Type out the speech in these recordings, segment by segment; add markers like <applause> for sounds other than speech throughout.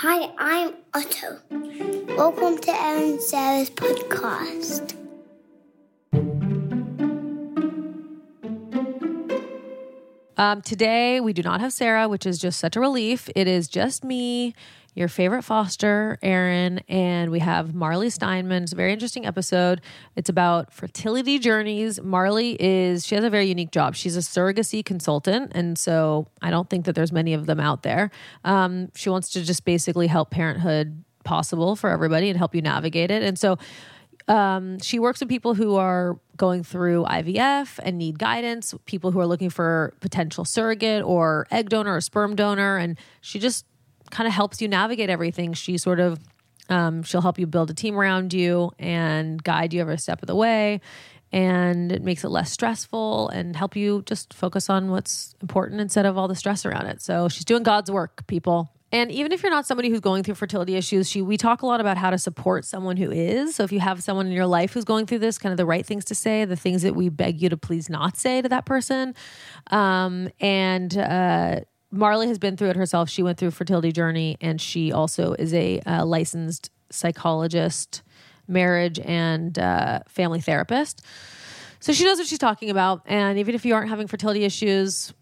Hi, I'm Otto. Welcome to Erin Sara's podcast. Um, today, we do not have Sara, which is just such a relief. It is just me, your favorite foster, Erin, and we have Marly Steinman. It's a very interesting episode. It's about fertility journeys. Marly is, she has a very unique job. She's a surrogacy consultant. And so I don't think that there's many of them out there. Um, she wants to just basically help parenthood possible for everybody and help you navigate it. And so um, she works with people who are going through IVF and need guidance, people who are looking for potential surrogate or egg donor or sperm donor. And she just kind of helps you navigate everything. She sort of, um, she'll help you build a team around you and guide you every step of the way. And it makes it less stressful and help you just focus on what's important instead of all the stress around it. So she's doing God's work, people. And even if you're not somebody who's going through fertility issues, she we talk a lot about how to support someone who is. So if you have someone in your life who's going through this, kind of the right things to say, the things that we beg you to please not say to that person. Um, and uh, Marly has been through it herself. She went through a fertility journey, and she also is a uh, licensed psychologist, marriage and uh, family therapist. So she knows what she's talking about. And even if you aren't having fertility issues,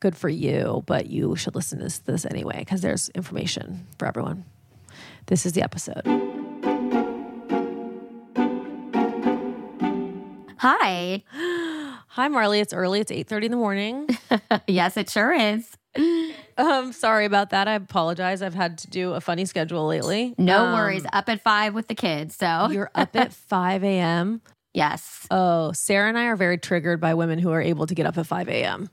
good for you, but you should listen to this, this anyway because there's information for everyone. This is the episode. Hi. <gasps> <gasps> Hi, Marly. It's early. It's 8.30 in the morning. <laughs> yes, it sure is. um, sorry about that. I apologize. I've had to do a funny schedule lately. No Um, worries. Up at five with the kids. So You're up at <laughs> 5 a.m. yes. Oh, Sara and I are very triggered by women who are able to get up at 5 a.m.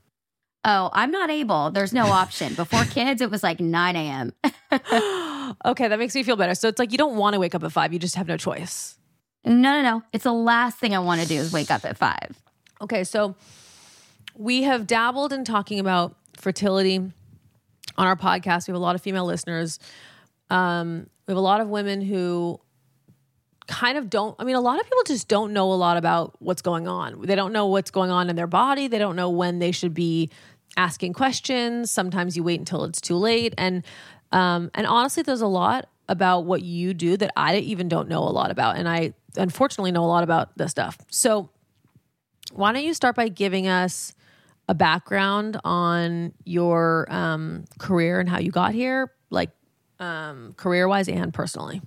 Oh, I'm not able. There's no option. Before kids, it was like 9 a.m. <laughs> okay, that makes me feel better. So it's like you don't want to wake up at 5, you just have no choice. no, no, no. It's the last thing I want to do is wake up at five. Okay, so we have dabbled in talking about fertility on our podcast. We have a lot of female listeners. Um, we have a lot of women who kind of don't, I mean, a lot of people just don't know a lot about what's going on. They don't know what's going on in their body, they don't know when they should be asking questions. Sometimes you wait until it's too late. And um, and honestly, there's a lot about what you do that I even don't know a lot about. And I unfortunately know a lot about this stuff. So why don't you start by giving us a background on your um, career and how you got here, like um, career wise and personally?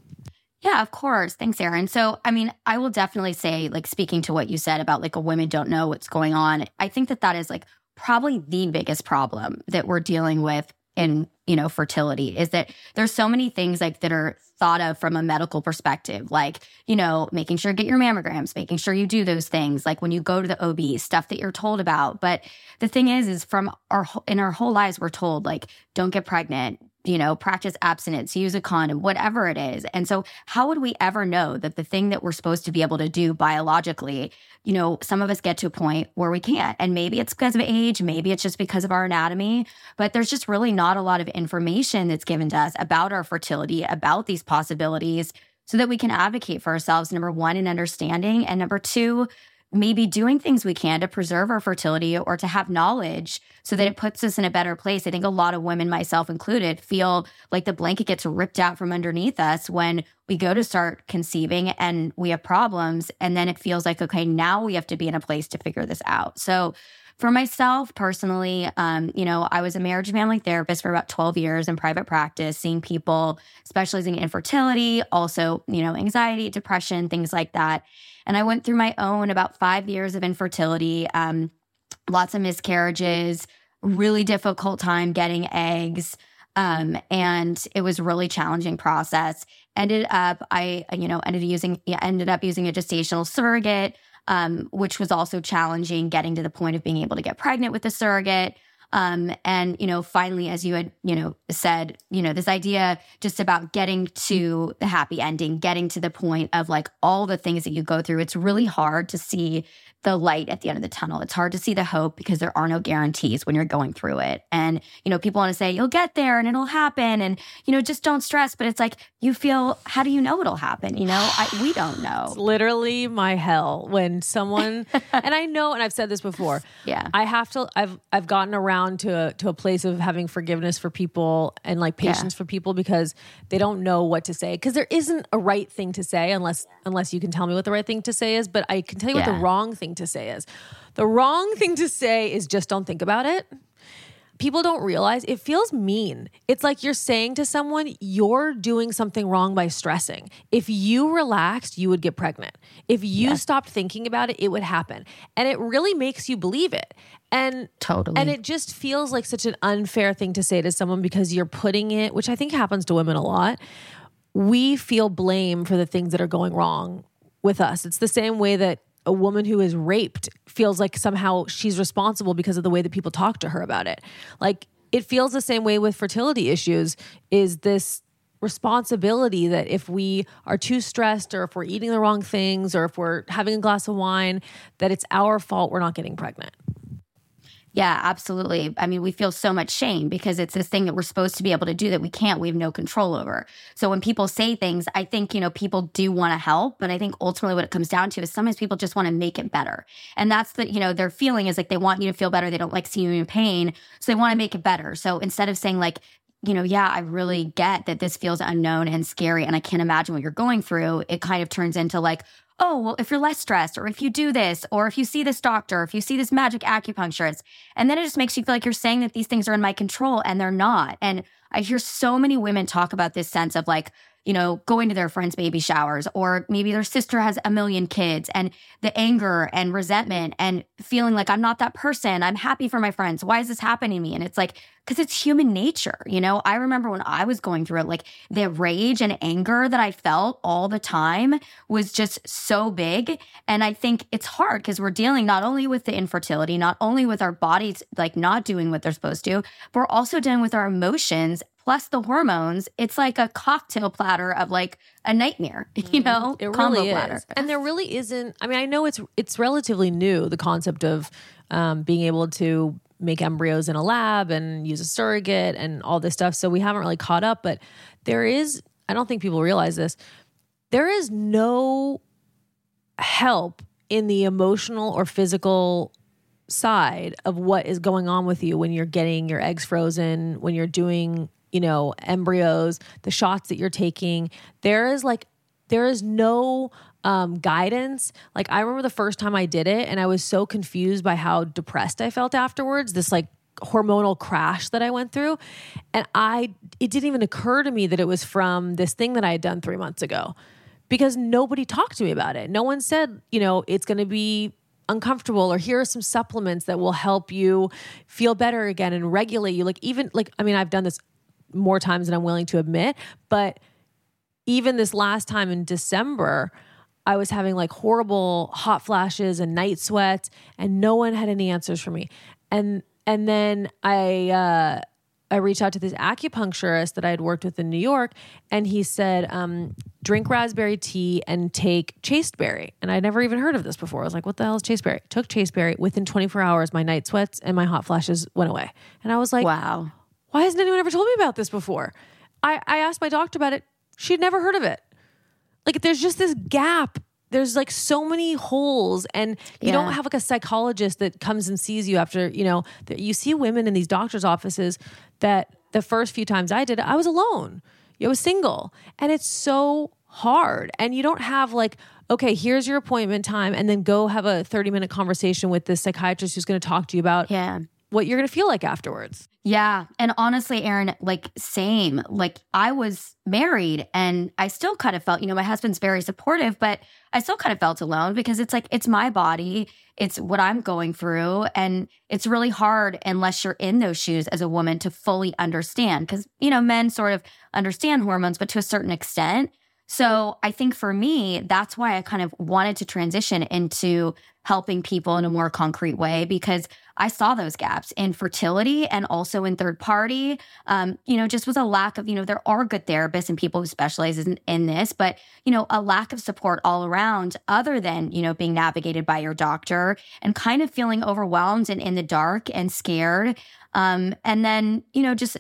Yeah, of course. Thanks, Erin. So, I mean, I will definitely say, like, speaking to what you said about like a women don't know what's going on, I think that that is like probably the biggest problem that we're dealing with in, you know, fertility is that there's so many things like that are thought of from a medical perspective, like, you know, making sure you get your mammograms, making sure you do those things, like when you go to the OB, stuff that you're told about. But the thing is, is from our, in our whole lives, we're told, like, don't get pregnant, you know, practice abstinence, use a condom, whatever it is. And so, how would we ever know that the thing that we're supposed to be able to do biologically, you know, some of us get to a point where we can't. And maybe it's because of age, maybe it's just because of our anatomy, but there's just really not a lot of information that's given to us about our fertility, about these possibilities, so that we can advocate for ourselves, number one, in understanding, and number two, maybe doing things we can to preserve our fertility or to have knowledge so that it puts us in a better place. I think a lot of women, myself included, feel like the blanket gets ripped out from underneath us when we go to start conceiving and we have problems. And then it feels like, okay, now we have to be in a place to figure this out. So, for myself personally, um, you know, I was a marriage and family therapist for about 12 years in private practice, seeing people specializing in infertility, also, you know, anxiety, depression, things like that. And I went through my own about five years of infertility, um, lots of miscarriages, really difficult time getting eggs. Um, and it was really challenging process. Ended up, I, you know, ended using, ended up using a gestational surrogate, um, which was also challenging getting to the point of being able to get pregnant with a surrogate. Um, and you know, finally, as you had you know said, you know, this idea just about getting to the happy ending, getting to the point of like all the things that you go through. It's really hard to see the light at the end of the tunnel. It's hard to see the hope because there are no guarantees when you're going through it. And, you know, people want to say, you'll get there and it'll happen. And, you know, just don't stress. But it's like, you feel, how do you know it'll happen? You know, I, we don't <sighs> know. It's literally my hell when someone <laughs> and I know and I've said this before. Yeah. I have to I've I've gotten around down to a, to a place of having forgiveness for people and like patience yeah. for people because they don't know what to say because there isn't a right thing to say unless unless you can tell me what the right thing to say is but I can tell you yeah. what the wrong thing to say is. The wrong thing to say is just don't think about it people don't realize it feels mean. It's like you're saying to someone, you're doing something wrong by stressing. If you relaxed, you would get pregnant. If you yeah. stopped thinking about it, it would happen. And it really makes you believe it. And totally. And it just feels like such an unfair thing to say to someone because you're putting it, which I think happens to women a lot. We feel blame for the things that are going wrong with us. It's the same way that a woman who is raped feels like somehow she's responsible because of the way that people talk to her about it. Like it feels the same way with fertility issues is this responsibility that if we are too stressed or if we're eating the wrong things or if we're having a glass of wine that it's our fault we're not getting pregnant. Yeah, absolutely. I mean, we feel so much shame because it's this thing that we're supposed to be able to do that we can't, we have no control over. So when people say things, I think, you know, people do want to help, but I think ultimately what it comes down to is sometimes people just want to make it better. And that's the, you know, their feeling is like they want you to feel better. They don't like seeing you in pain. So they want to make it better. So instead of saying like, you know, yeah, I really get that this feels unknown and scary and I can't imagine what you're going through. It kind of turns into like, oh, well, if you're less stressed, or if you do this, or if you see this doctor, if you see this magic acupuncturist, and then it just makes you feel like you're saying that these things are in my control and they're not. And I hear so many women talk about this sense of like, you know, going to their friends' baby showers, or maybe their sister has a million kids, and the anger and resentment and feeling like I'm not that person. I'm happy for my friends. Why is this happening to me? And it's like, because it's human nature. You know, I remember when I was going through it, like the rage and anger that I felt all the time was just so big. And I think it's hard because we're dealing not only with the infertility, not only with our bodies like not doing what they're supposed to, but we're also dealing with our emotions plus the hormones, it's like a cocktail platter of like a nightmare, <laughs> you mm-hmm. know? It really platter. is. And there really isn't I mean, I know it's it's relatively new, the concept of um, being able to make embryos in a lab and use a surrogate and all this stuff. So we haven't really caught up, but there is I don't think people realize this. There is no help in the emotional or physical side of what is going on with you when you're getting your eggs frozen, when you're doing you know, embryos, the shots that you're taking. There is like, there is no um, guidance. Like, I remember the first time I did it and I was so confused by how depressed I felt afterwards. This like hormonal crash that I went through. And I, it didn't even occur to me that it was from this thing that I had done three months ago because nobody talked to me about it. No one said, you know, it's going to be uncomfortable or here are some supplements that will help you feel better again and regulate you like even like i mean i've done this more times than I'm willing to admit. But even this last time in December, I was having like horrible hot flashes and night sweats, and no one had any answers for me. And and then I uh, I reached out to this acupuncturist that I had worked with in New York, and he said, um, drink raspberry tea and take chasteberry. And I'd never even heard of this before. I was like, what the hell is chasteberry? Took chasteberry. Within 24 hours, my night sweats and my hot flashes went away. And I was like, wow why hasn't anyone ever told me about this before? I, I asked my doctor about it. She'd never heard of it. Like there's just this gap. There's like so many holes, and you yeah. don't have like a psychologist that comes and sees you after, you know, you see women in these doctor's offices that the first few times I did it, I was alone. I was single. And it's so hard. And you don't have like, okay, here's your appointment time, and then go have a 30 minute conversation with this psychiatrist who's going to talk to you about yeah what you're going to feel like afterwards. Yeah. And honestly, Erin, like, same. Like, I was married and I still kind of felt, you know, my husband's very supportive, but I still kind of felt alone because it's like, it's my body, it's what I'm going through. And it's really hard unless you're in those shoes as a woman to fully understand. Cause, you know, men sort of understand hormones, but to a certain extent. So I think for me, that's why I kind of wanted to transition into helping people in a more concrete way because I saw those gaps in fertility and also in third party. Um, you know, just with a lack of, you know, there are good therapists and people who specialize in, in this, but, you know, a lack of support all around other than, you know, being navigated by your doctor and kind of feeling overwhelmed and in the dark and scared. Um, and then, you know, just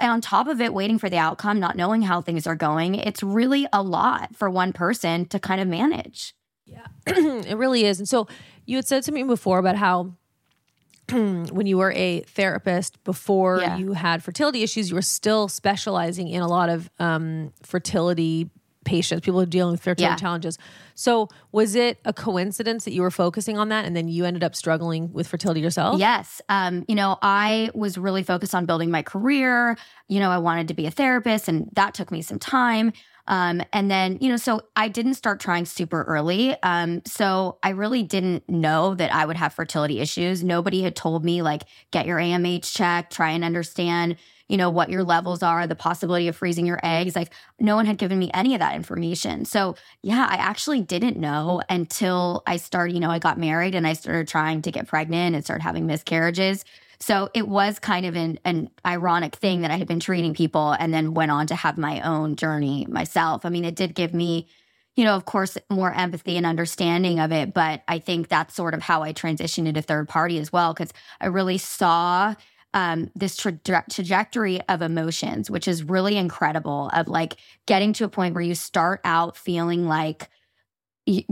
on top of it, waiting for the outcome, not knowing how things are going, it's really a lot for one person to kind of manage. Yeah, <clears throat> it really is. And so you had said to me before about how <clears throat> when you were a therapist before Yeah. you had fertility issues, you were still specializing in a lot of um, fertility patients, people who are dealing with fertility Yeah. challenges. So, was it a coincidence that you were focusing on that and then you ended up struggling with fertility yourself? Yes. Um, you know, I was really focused on building my career. You know, I wanted to be a therapist, and that took me some time. Um, and then, you know, so I didn't start trying super early. Um, so I really didn't know that I would have fertility issues. Nobody had told me, like, get your AMH checked, try and understand, you know, what your levels are, the possibility of freezing your eggs. Like, no one had given me any of that information. So, yeah, I actually didn't know until I started, you know, I got married and I started trying to get pregnant and started having miscarriages. So it was kind of an, an ironic thing that I had been treating people and then went on to have my own journey myself. I mean, it did give me, you know, of course, more empathy and understanding of it. But I think that's sort of how I transitioned into third party as well, because I really saw um, this tra- trajectory of emotions, which is really incredible of like getting to a point where you start out feeling like,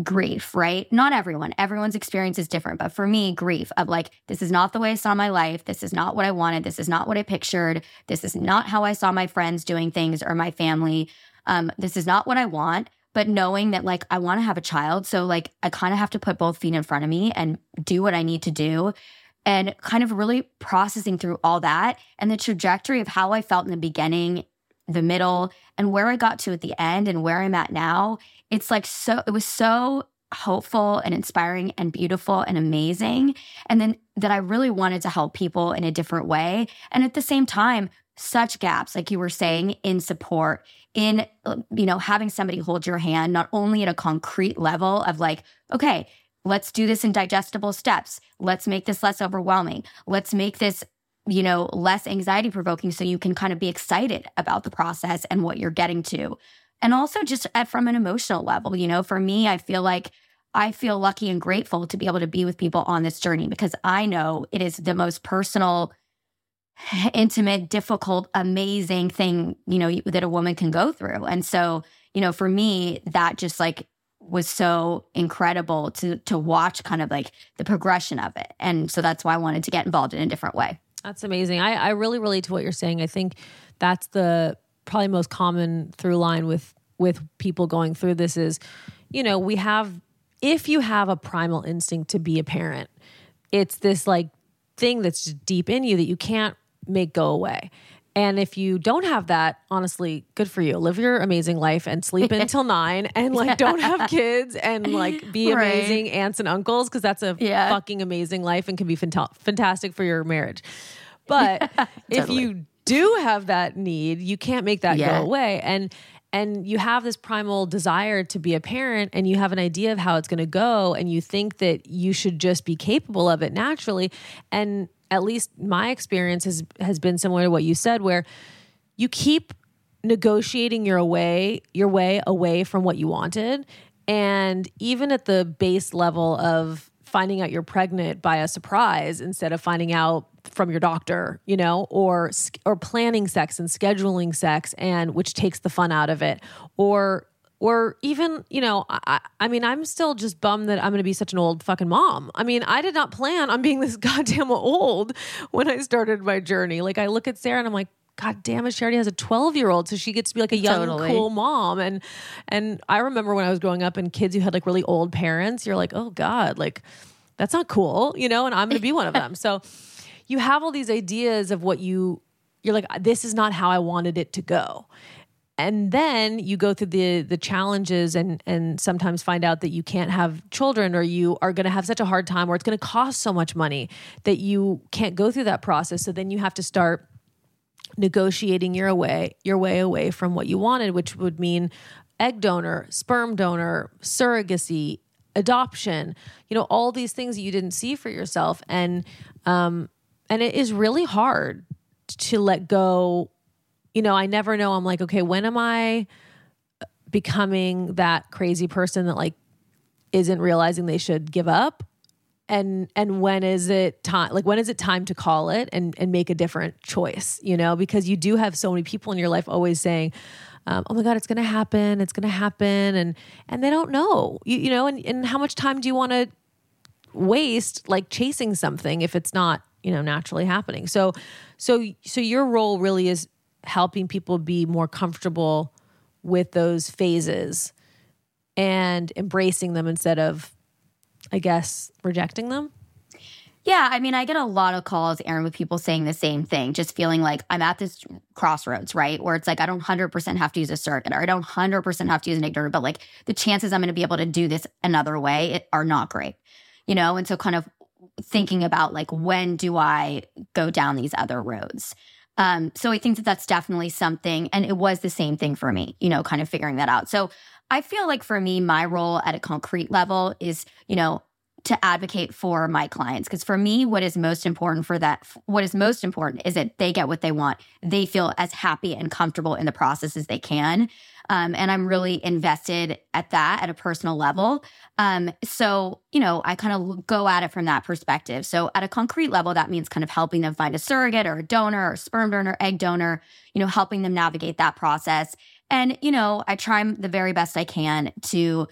grief, right? Not everyone, everyone's experience is different. But for me, grief of like, this is not the way I saw my life. This is not what I wanted. This is not what I pictured. This is not how I saw my friends doing things or my family. Um, this is not what I want. But knowing that, like, I want to have a child. So, like, I kind of have to put both feet in front of me and do what I need to do. And kind of really processing through all that and the trajectory of how I felt in the beginning, the middle, and where I got to at the end and where I'm at now it's like so it was so hopeful and inspiring and beautiful and amazing and then that I really wanted to help people in a different way and at the same time such gaps like you were saying in support in um, you know having somebody hold your hand not only at a concrete level of like okay let's do this in digestible steps. Let's make this less overwhelming. Let's make this you know less anxiety provoking so you can kind of be excited about the process and what you're getting to. And also just at, from an emotional level you know for me i feel like i feel lucky and grateful to be able to be with people on this journey because i know it is the most personal <sighs> intimate difficult amazing thing you know that a woman can go through. And so you know for me that just like was so incredible to to watch kind of like the progression of it. And so that's why i wanted to get involved in a different way That's amazing. I, I really relate to what you're saying. I think that's the probably most common through line with with people going through this is, you know, we have if you have a primal instinct to be a parent, it's this like thing that's deep in you that you can't make go away. And if you don't have that, honestly, good for you. Live your amazing life and sleep <laughs> until nine and like don't have kids and like be Right. amazing aunts and uncles because that's a Yeah. fucking amazing life and can be fanta- fantastic for your marriage. But <laughs> if Totally. you do have that need, you can't make that Yeah. go away. And and you have this primal desire to be a parent and you have an idea of how it's going to go and you think that you should just be capable of it naturally and at least my experience has has been similar to what you said where you keep negotiating your way your way away from what you wanted. And even at the base level of finding out you're pregnant by a surprise instead of finding out from your doctor you know or or planning sex and scheduling sex and which takes the fun out of it or or even you know I, I mean i'm still just bummed that i'm going to be such an old fucking mom. I mean i did not plan on being <laughs> this goddamn old when i started my journey. Like i look at sara and i'm like god damn it she already has a 12 year old so she gets to be like a young Totally. cool mom. And and i remember when i was growing up and kids who had like really old parents you're like oh god like that's not cool you know and i'm going to be one of them. So you have all these ideas of what you you're like this is not how i wanted it to go and then you go through the the challenges and and sometimes find out that you can't have children or you are going to have such a hard time or it's going to cost so much money that you can't go through that process. So then you have to start negotiating your way your way away from what you wanted which would mean egg donor sperm donor surrogacy adoption you know all these things you didn't see for yourself. And um and it is really hard to let go you know i never know. I'm like okay when am i becoming that crazy person that like isn't realizing they should give up? And and when is it time like when is it time to call it and and make a different choice you know? Because you do have so many people in your life always saying um, oh my god it's gonna happen it's gonna happen and and they don't know. You, you know and, and how much time do you want to waste like chasing something if it's not you know naturally happening? So so so your role really is helping people be more comfortable with those phases and embracing them instead of i guess rejecting them Yeah, I mean, I get a lot of calls, Erin, with people saying the same thing, just feeling like I'm at this crossroads, right? Where it's like I don't 100% have to use a surrogate or I don't 100% have to use an donor, but like the chances I'm going to be able to do this another way are not great, you know? And so kind of thinking about like when do I go down these other roads? Um, so I think that that's definitely something, and it was the same thing for me, you know, kind of figuring that out. So I feel like for me, my role at a concrete level is, you know, to advocate for my clients because for me what is most important for that what is most important is that they get what they want they feel as happy and comfortable in the process as they can um, and i'm really invested at that at a personal level um, so you know i kind of go at it from that perspective so at a concrete level that means kind of helping them find a surrogate or a donor or sperm donor egg donor you know helping them navigate that process and you know i try the very best i can to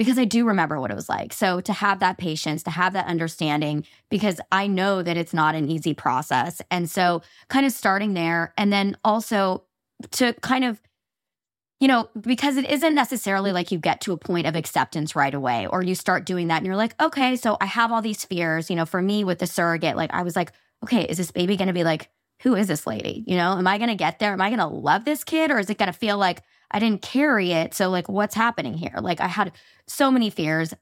because I do remember what it was like. So to have that patience, to have that understanding, because I know that it's not an easy process. And so kind of starting there and then also to kind of you know, because it isn't necessarily like you get to a point of acceptance right away, or you start doing that and you're like, okay, so I have all these fears. You know, for me with the surrogate, like I was like, okay, is this baby going to be like, who is this lady? You know, am I going to get there? Am I going to love this kid? Or is it going to feel like I didn't carry it? So, like, what's happening here? Like, I had so many fears.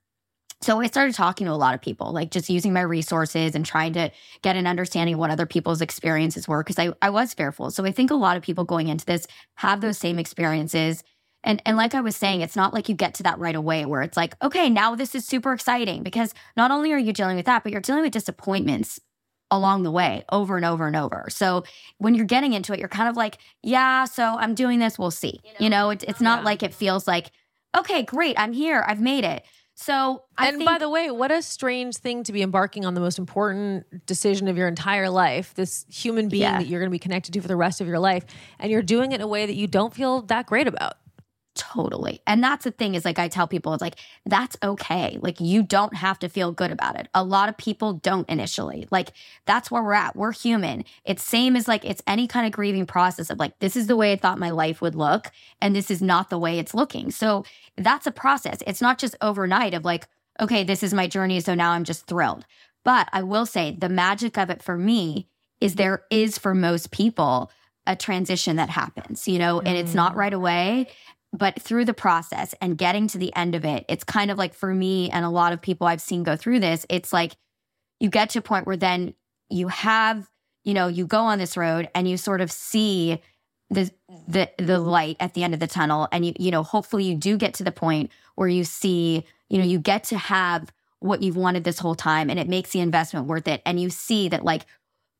So I started talking to a lot of people, like just using my resources and trying to get an understanding of what other people's experiences were because I, I was fearful. So I think a lot of people going into this have those same experiences. And and like I was saying, it's not like you get to that right away where it's like, okay, now this is super exciting because not only are you dealing with that, but you're dealing with disappointments along the way over and over and over. So when you're getting into it, you're kind of like, yeah, so I'm doing this, we'll see. You know, you know it, it's not yeah. like it feels like, okay, great, I'm here, I've made it. So, I and think- by the way, what a strange thing to be embarking on the most important decision of your entire life. This human being Yeah. that you're going to be connected to for the rest of your life, and you're doing it in a way that you don't feel that great about. Totally. And that's the thing is like I tell people, it's like, that's okay. Like you don't have to feel good about it. A lot of people don't initially. Like that's where we're at. We're human. It's same as like it's any kind of grieving process of like, this is the way I thought my life would look, and this is not the way it's looking. So that's a process. It's not just overnight of like, okay, this is my journey. So now I'm just thrilled. But I will say the magic of it for me is there is for most people a transition that happens, you know, and it's not mm. right away but through the process and getting to the end of it, it's kind of like for me and a lot of people I've seen go through this, it's like you get to a point where then you have, you know, you go on this road and you sort of see the the the light at the end of the tunnel. And you you know, hopefully you do get to the point where you see, you know, you get to have what you've wanted this whole time and it makes the investment worth it. And you see that like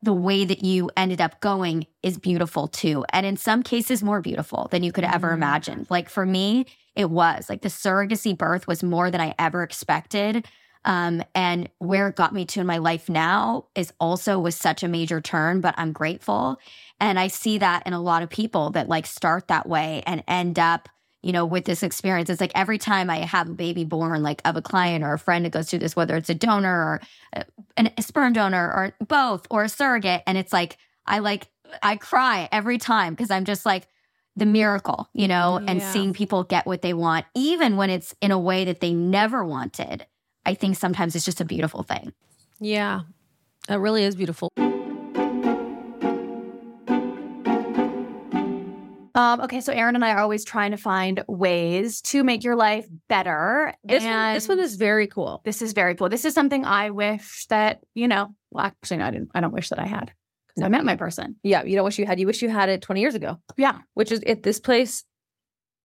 the way that you ended up going is beautiful too. And in some cases, more beautiful than you could ever imagine. Like for me, it was like the surrogacy birth was more than I ever expected. Um, and where it got me to in my life now is also was such a major turn, but I'm grateful. And I see that in a lot of people that like start that way and end up you know, with this experience. It's like every time I have a baby born, like of a client or a friend that goes through this, whether it's a donor or a, an- a sperm donor or both or a surrogate, and it's like I like I cry every time because I'm just like the miracle, you know, mm, and seeing people get what they want, even when it's in a way that they never wanted. I think sometimes it's just a beautiful thing. Yeah, it really is beautiful. Um, okay, so Erin and I are always trying to find ways to make your life better. This, one, this one is very cool. this is very cool. This is something I wish that, you know, well, actually, no, I didn't. I don't wish that I had because I met my person. Yeah, you don't wish you had. You wish you had it 20 years ago. Yeah. Which is at this place,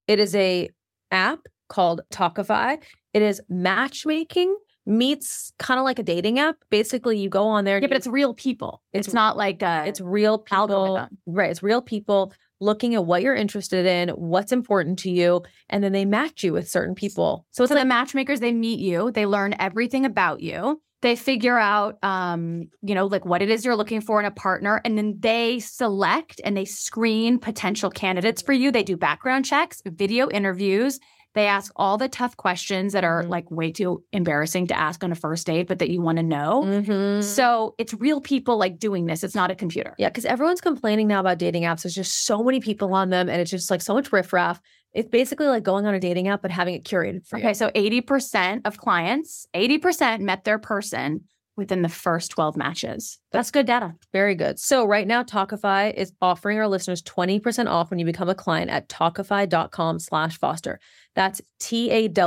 it is a app called Tawkify. It is matchmaking meets kind of like a dating app. Basically, you go on there. Yeah, but it's real people. It's, It's- not like uh it's real people. algorithm. Right. It's real people looking at what you're interested in, what's important to you, and then they match you with certain people. So it's so like the matchmakers they meet you, they learn everything about you. They figure out um, you know, like what it is you're looking for in a partner and then they select and they screen potential candidates for you. They do background checks, video interviews, They ask all the tough questions that are Mhm. like way too embarrassing to ask on a first date, but that you want to know. Mhm. So it's real people like doing this. It's not a computer. Yeah, because everyone's complaining now about dating apps. There's just so many people on them, and it's just like so much riffraff. It's basically like going on a dating app, but having it curated for you. Okay, so 80% of clients, 80% met their person within the first 12 matches. That's good data. Very good. So right now, Tawkify is offering our listeners 20% off when you become a client at tawkify.com slash foster. That's T-A-W-K-I-F-Y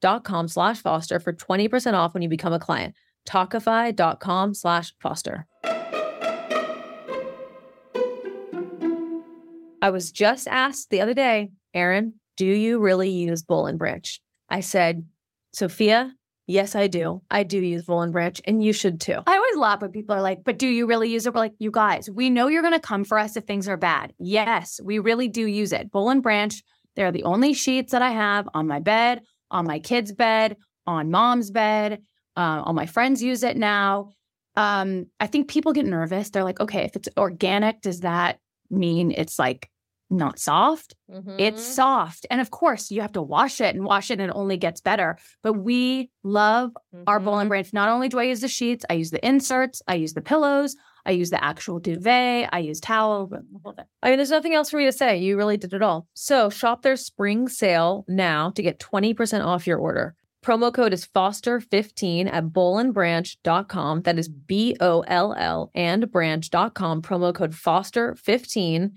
dot com slash foster for 20% off when you become a client. Tawkify.com slash foster. I was just asked the other day, Aaron, do you really use Boll and Branch? I said, Sophia, yes, I do. I do use and Branch, and you should too. I always laugh when people are like, but do you really use it? We're like, you guys, we know you're going to come for us if things are bad. Yes, we really do use it. And Branch, they're the only sheets that I have on my bed, on my kid's bed, on mom's bed. Uh, all my friends use it now. Um, I think people get nervous. They're like, okay, if it's organic, does that mean it's like not soft? It's mm-hmm. soft. And of course, you have to wash it and wash it and it only gets better. But we love our Boll and mm-hmm. Branch. Not only do I use the sheets, I use the inserts, I use the pillows, I use the actual duvet, I use towel. the whole thing. I mean, there's nothing else for me to say. You really did it all. So shop their spring sale now to get 20% off your order. Promo code is Foster15 at bollandbranch.com. That is B O L L and branch.com. Promo code Foster15.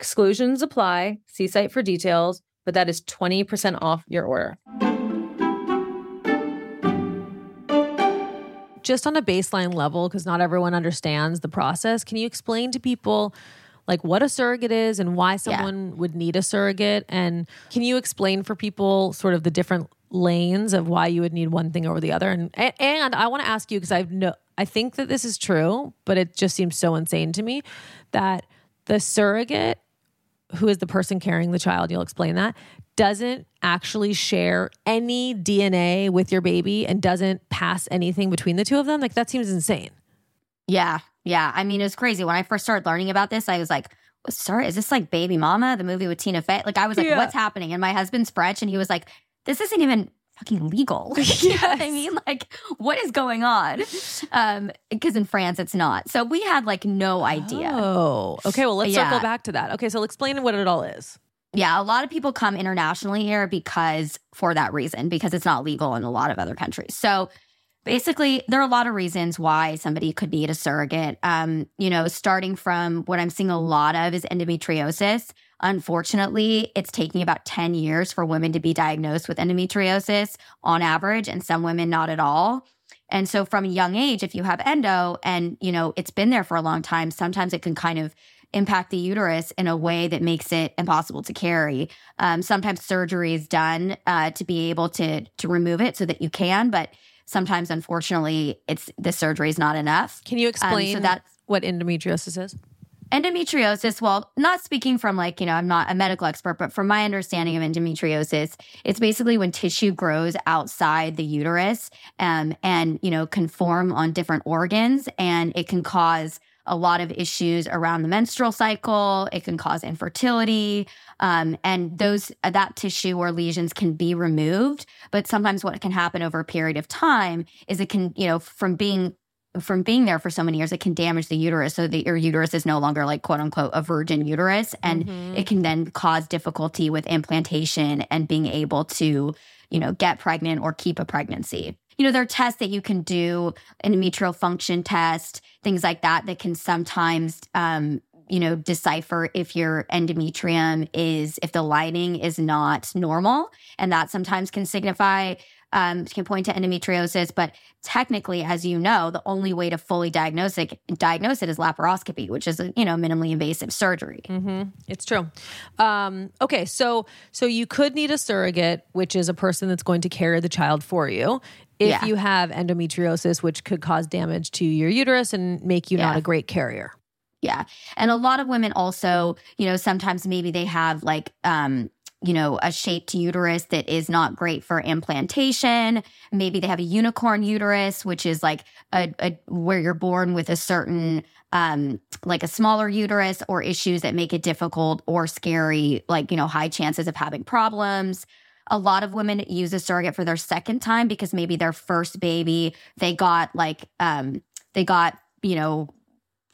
Exclusions apply. See site for details, but that is 20% off your order. Just on a baseline level, because not everyone understands the process, can you explain to people like what a surrogate is and why someone would need a surrogate? And can you explain for people sort of the different lanes of why you would need one thing over the other? And and, I want to ask you because I've no I think that this is true, but it just seems so insane to me that the surrogate who is the person carrying the child, you'll explain that, doesn't actually share any DNA with your baby and doesn't pass anything between the two of them. Like that seems insane. Yeah. Yeah. I mean, it was crazy. When I first started learning about this, I was like, sorry, is this like Baby Mama, the movie with Tina Fey? Like, I was like, Yeah. what's happening? And my husband's French, and he was like, this isn't even fucking legal. <laughs> what I mean? Like, what is going on? Um, because in France, it's not. So we had like no idea. Oh, okay. Well, let's Yeah. circle back to that. Okay, so explain what it all is. Yeah, a lot of people come internationally here because for that reason, because it's not legal in a lot of other countries. So basically, there are a lot of reasons why somebody could need a surrogate. Um, you know, starting from what I'm seeing a lot of is endometriosis. Unfortunately, it's taking about 10 years for women to be diagnosed with endometriosis on average, and some women not at all. And so from a young age, if you have endo and, you know, it's been there for a long time, sometimes it can kind of impact the uterus in a way that makes it impossible to carry. Um, sometimes surgery is done uh, to be able to to remove it so that you can, but sometimes, unfortunately, it's the surgery is not enough. Can you explain Um, so that's what endometriosis is? Endometriosis. Well, not speaking from like you know, I'm not a medical expert, but from my understanding of endometriosis, it's basically when tissue grows outside the uterus um, and you know can form on different organs, and it can cause a lot of issues around the menstrual cycle. It can cause infertility, um, and those that tissue or lesions can be removed. But sometimes what can happen over a period of time is it can, you know, from being from being there for so many years, it can damage the uterus, so that your uterus is no longer like quote unquote a virgin uterus, and it can then cause difficulty with implantation and being able to, you know, get pregnant or keep a pregnancy. You know, there are tests that you can do, endometrial function test, things like that, that can sometimes, um, you know, decipher if your endometrium is, if the lining is not normal. And that sometimes can signify, um, can point to endometriosis. But technically, as you know, the only way to fully diagnose it, diagnose it is laparoscopy, which is a, you know, minimally invasive surgery. Mm-hmm. It's true. Um, okay, so so you could need a surrogate, which is a person that's going to carry the child for you. If Yeah. you have endometriosis, which could cause damage to your uterus and make you not a great carrier. Yeah. And a lot of women also, you know, sometimes maybe they have like, um, you know, a shaped uterus that is not great for implantation. Maybe they have a unicorn uterus, which is like a, a where you're born with a certain um, like a smaller uterus or issues that make it difficult or scary, like, you know, high chances of having problems. A lot of women use a surrogate for their second time because maybe their first baby, they got like, um, they got, you know,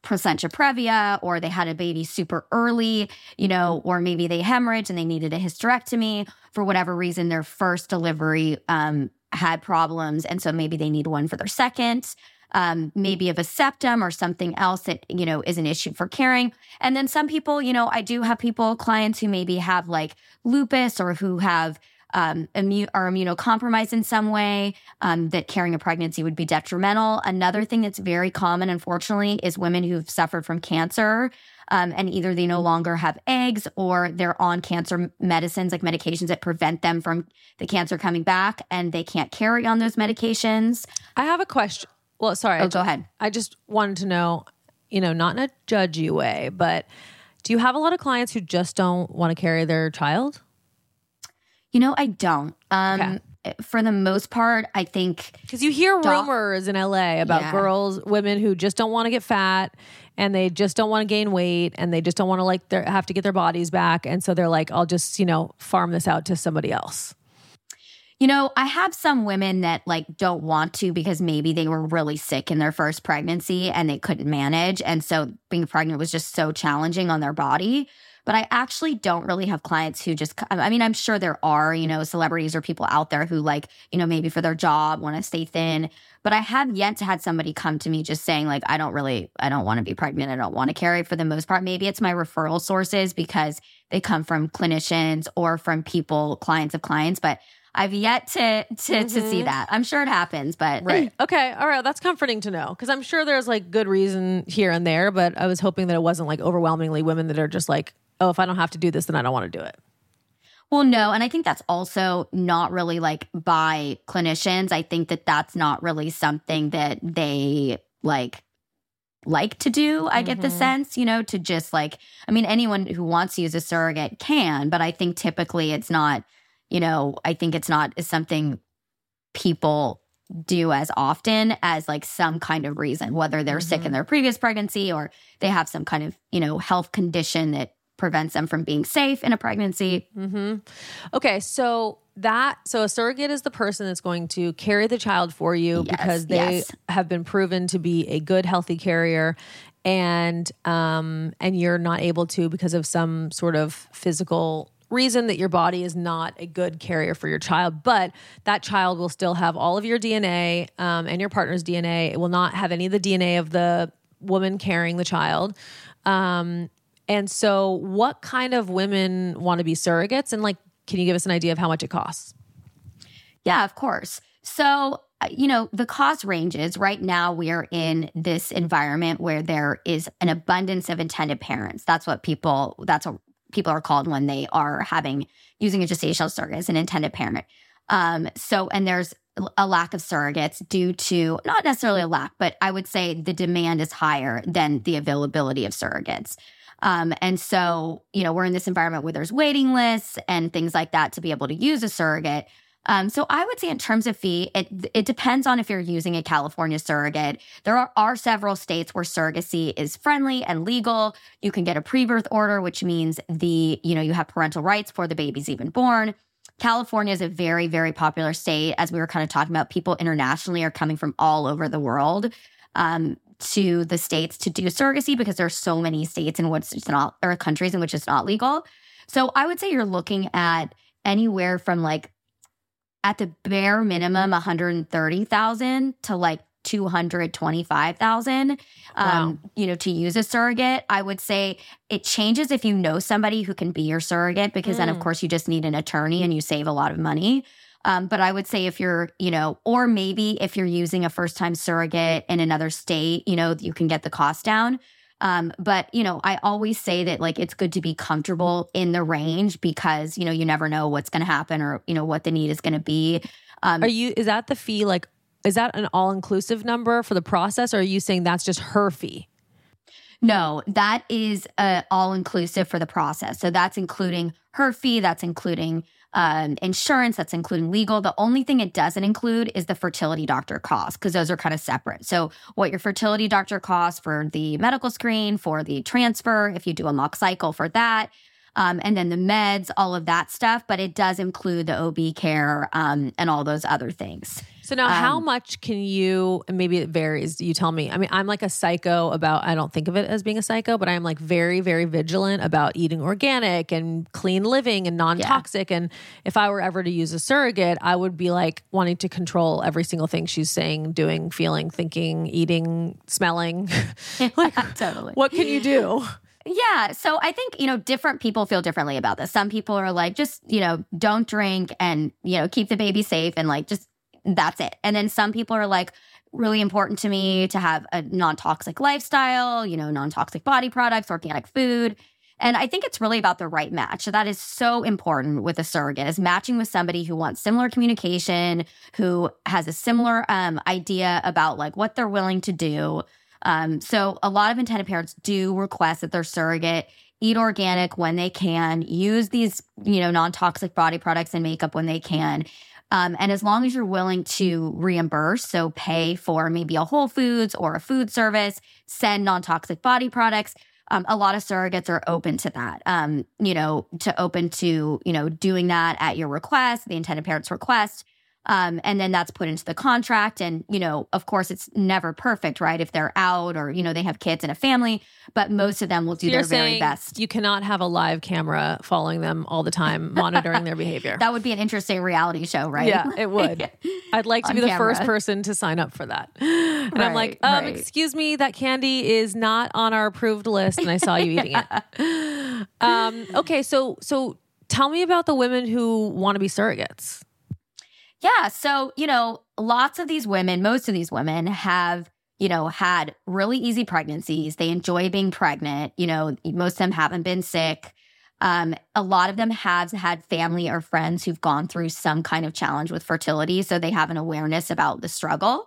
placenta previa or they had a baby super early, you know, or maybe they hemorrhaged and they needed a hysterectomy for whatever reason. Their first delivery um, had problems. And so maybe they need one for their second um, maybe of a septum or something else that, you know, is an issue for caring. And then some people, you know, I do have people, clients who maybe have like lupus or who have um, immune are immunocompromised in some way, um, that carrying a pregnancy would be detrimental. Another thing that's very common, unfortunately, is women who've suffered from cancer. Um, and either they no longer have eggs or they're on cancer medicines, like medications that prevent them from the cancer coming back, and they can't carry on those medications. I have a question. Well, sorry. Oh, I go ahead. I just wanted to know, you know, not in a judgy way, but do you have a lot of clients who just don't want to carry their child? You know, I don't. Um, For the most part, I think Because you hear Doc- rumors in LA about Yeah. girls, women who just don't want to get fat and they just don't want to gain weight and they just don't want to like their, have to get their bodies back. And so they're like, I'll just, you know, farm this out to somebody else. You know, I have some women that like don't want to because maybe they were really sick in their first pregnancy and they couldn't manage. And so being pregnant was just so challenging on their body. But I actually don't really have clients who just, I mean, I'm sure there are, you know, celebrities or people out there who like, you know, maybe for their job want to stay thin. But I have yet to had somebody come to me just saying, like, I don't really, I don't want to be pregnant. I don't want to carry for the most part. Maybe it's my referral sources because they come from clinicians or from people, clients of clients. But I've yet to to to see mm-hmm. that. I'm sure it happens, but Right. Okay. All right. That's comforting to know because I'm sure there's like good reason here and there, but I was hoping that it wasn't like overwhelmingly women that are just like, oh, if I don't have to do this, then I don't want to do it. Well, no, and I think that's also not really like by clinicians. I think that that's not really something that they like like to do. I get the Mhm. sense, you know, to just like I mean anyone who wants to use a surrogate can, but I think typically it's not, you know, I think it's not is something people do as often as like some kind of reason, whether they're sick in their previous pregnancy or they have some kind of, you know, health condition that prevents them from being safe in a pregnancy. hmm Okay, so that so a surrogate is the person that's going to carry the child for you Yes, because they yes. have been proven to be a good healthy carrier and um and you're not able to because of some sort of physical reason that your body is not a good carrier for your child but that child will still have all of your dna um, and your partner's dna it will not have any of the dna of the woman carrying the child um, and so, what kind of women want to be surrogates? And like, can you give us an idea of how much it costs? Yeah, of course. So, uh, you know, the cost ranges. Right now, we are in this environment where there is an abundance of intended parents. That's what people, that's what people are called when they are having, using a gestational surrogate as an intended parent. Um, so, and there's a lack of surrogates due to not necessarily a lack, but I would say the demand is higher than the availability of surrogates. Um, and so, you know, we're in this environment where there's waiting lists and things like that to be able to use a surrogate. Um, so I would say in terms of fee, it it depends on if you're using a California surrogate. There are, are several states where surrogacy is friendly and legal. You can get a pre-birth order, which means the you know you have parental rights before the baby's even born. California is a very very popular state, as we were kind of talking about. People internationally are coming from all over the world. Um, to the states to do surrogacy because there's so many states in which it's not or countries in which it's not legal. So I would say you're looking at anywhere from like at the bare minimum 130,000 to like 225,000 um you know to use a surrogate. I would say it changes if you know somebody who can be your surrogate because then of Mm. course you just need an attorney and you save a lot of money. Um, but I would say if you're, you know, or maybe if you're using a first time surrogate in another state, you know, you can get the cost down. Um, but you know, I always say that like it's good to be comfortable in the range because you know you never know what's going to happen or you know what the need is going to be. Um, Are you, is that the fee? Like, is that an all inclusive number for the process? Or are you saying that's just her fee? No, that is uh, all inclusive for the process. So that's including her fee, that's including um, insurance, that's including legal. The only thing it doesn't include is the fertility doctor cost because those are kind of separate. So, what your fertility doctor costs for the medical screen, for the transfer, if you do a mock cycle for that, um, and then the meds, all of that stuff. But it does include the OB care um, and all those other things. So now, how um, much can you? Maybe it varies. You tell me. I mean, I'm like a psycho about. I don't think of it as being a psycho, but I'm like very, very vigilant about eating organic and clean living and non-toxic. Yeah. And if I were ever to use a surrogate, I would be like wanting to control every single thing she's saying, doing, feeling, thinking, eating, smelling. <laughs> like, <laughs> totally. What can you do? Yeah. So I think, you know, different people feel differently about this. Some people are like, just, you know, don't drink and, you know, keep the baby safe and like just that's it. And then some people are like, really important to me to have a non toxic lifestyle, you know, non toxic body products, organic food. And I think it's really about the right match. So that is so important with a surrogate is matching with somebody who wants similar communication, who has a similar um, idea about like what they're willing to do. Um, so a lot of intended parents do request that their surrogate eat organic when they can, use these, you know, non-toxic body products and makeup when they can. Um, and as long as you're willing to reimburse, so pay for maybe a Whole Foods or a food service, send non toxic body products, um, a lot of surrogates are open to that. Um, you know, to open to you know doing that at your request, the intended parent's request. Um, and then that's put into the contract. And, you know, of course, it's never perfect, right? If they're out or, you know, they have kids and a family, but most of them will do so their very best. You cannot have a live camera following them all the time, <laughs> monitoring their behavior. That would be an interesting reality show, right? Yeah, it <laughs> would. I'd like to be the camera. first person to sign up for that. <laughs> And right, I'm like, um, right. excuse me, that candy is not on our approved list. And I saw you eating it. Um, okay. So, so tell me about the women who want to be surrogates. Yeah. So, you know, lots of these women, most of these women have, you know, had really easy pregnancies. They enjoy being pregnant. You know, most of them haven't been sick. Um, a lot of them have had family or friends who've gone through some kind of challenge with fertility. So they have an awareness about the struggle.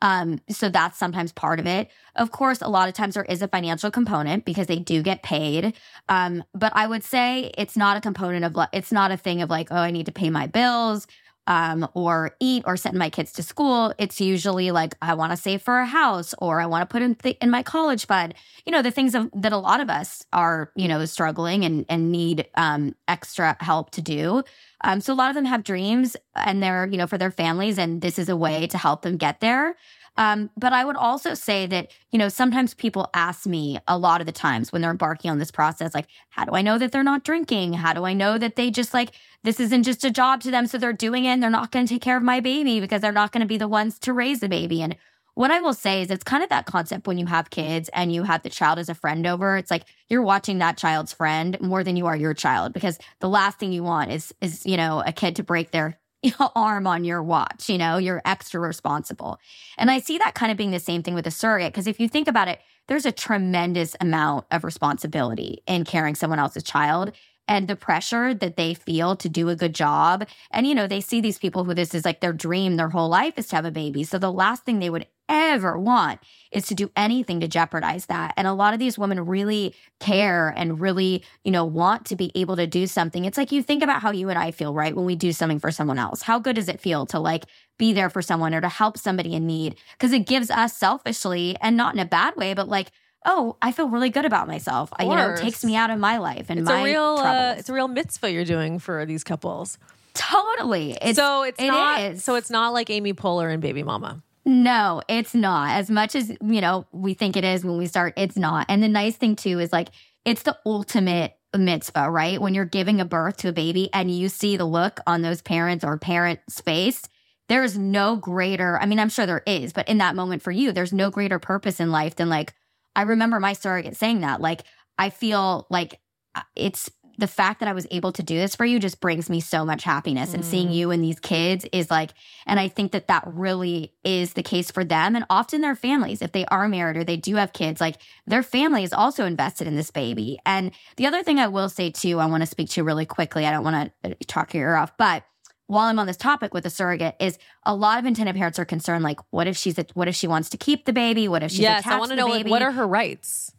Um, so that's sometimes part of it. Of course, a lot of times there is a financial component because they do get paid. Um, but I would say it's not a component of, it's not a thing of like, oh, I need to pay my bills um, or eat or send my kids to school, it's usually like I want to save for a house or I want to put in th- in my college fund. You know, the things of, that a lot of us are you know struggling and and need um, extra help to do. Um, so a lot of them have dreams and they're you know for their families, and this is a way to help them get there. Um, but I would also say that, you know, sometimes people ask me a lot of the times when they're embarking on this process, like, how do I know that they're not drinking? How do I know that they just like, this isn't just a job to them. So they're doing it and they're not going to take care of my baby because they're not going to be the ones to raise the baby. And what I will say is it's kind of that concept when you have kids and you have the child as a friend over. It's like you're watching that child's friend more than you are your child because the last thing you want is is, you know, a kid to break their <laughs> arm on your watch. You know, you're extra responsible. And I see that kind of being the same thing with a surrogate. Because if you think about it, there's a tremendous amount of responsibility in caring someone else's child and the pressure that they feel to do a good job. And, you know, they see these people who this is like their dream their whole life is to have a baby. So the last thing they would ever want is to do anything to jeopardize that. And a lot of these women really care and really, you know, want to be able to do something. It's like you think about how you and I feel, right? When we do something for someone else. How good does it feel to like be there for someone or to help somebody in need? Because it gives us selfishly and not in a bad way, but like, oh, I feel really good about myself. I, you know, it takes me out of my life and it's my a real, uh, it's a real mitzvah you're doing for these couples. Totally. It's, so it's it not. Is. So it's not like Amy Poehler and Baby Mama. No, it's not. As much as, you know, we think it is when we start, it's not. And the nice thing too is like it's the ultimate mitzvah, right? When you're giving a birth to a baby and you see the look on those parents or parents' face, there is no greater, I mean, I'm sure there is, but in that moment for you, there's no greater purpose in life than like, I remember my surrogate saying that. Like, I feel like uh, it's the fact that I was able to do this for you just brings me so much happiness. Mm. And seeing mm. you and these kids is like, and I think that that really is the case for them and often their families. If they are married or they do have kids, like their family is also invested in this baby. And the other thing I will say too, I want to speak to really quickly. I don't want to uh, talk your ear off, but while I'm on this topic with a surrogate, is a lot of intended parents are concerned, like, what if she's, a, what if she wants to keep the baby? What if she's yes, attached I want to know, like, what are her rights?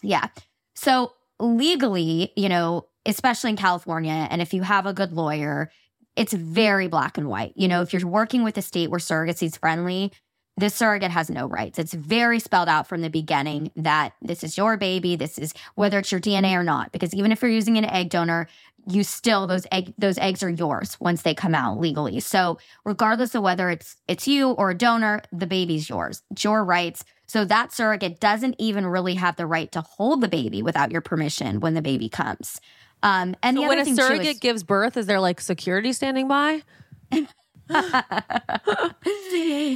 Yeah. So legally, you know, especially in California, and if you have a good lawyer, it's very black and white. You know, if you're working with a state where surrogacy is friendly, the surrogate has no rights. It's very spelled out from the beginning that this is your baby. This is whether it's your DNA or not. Because even if you're using an egg donor, you still those egg those eggs are yours once they come out legally. So regardless of whether it's it's you or a donor, the baby's yours. It's your rights. So that surrogate doesn't even really have the right to hold the baby without your permission when the baby comes. Um, and So the when a surrogate is- gives birth, is there like security standing by? <laughs>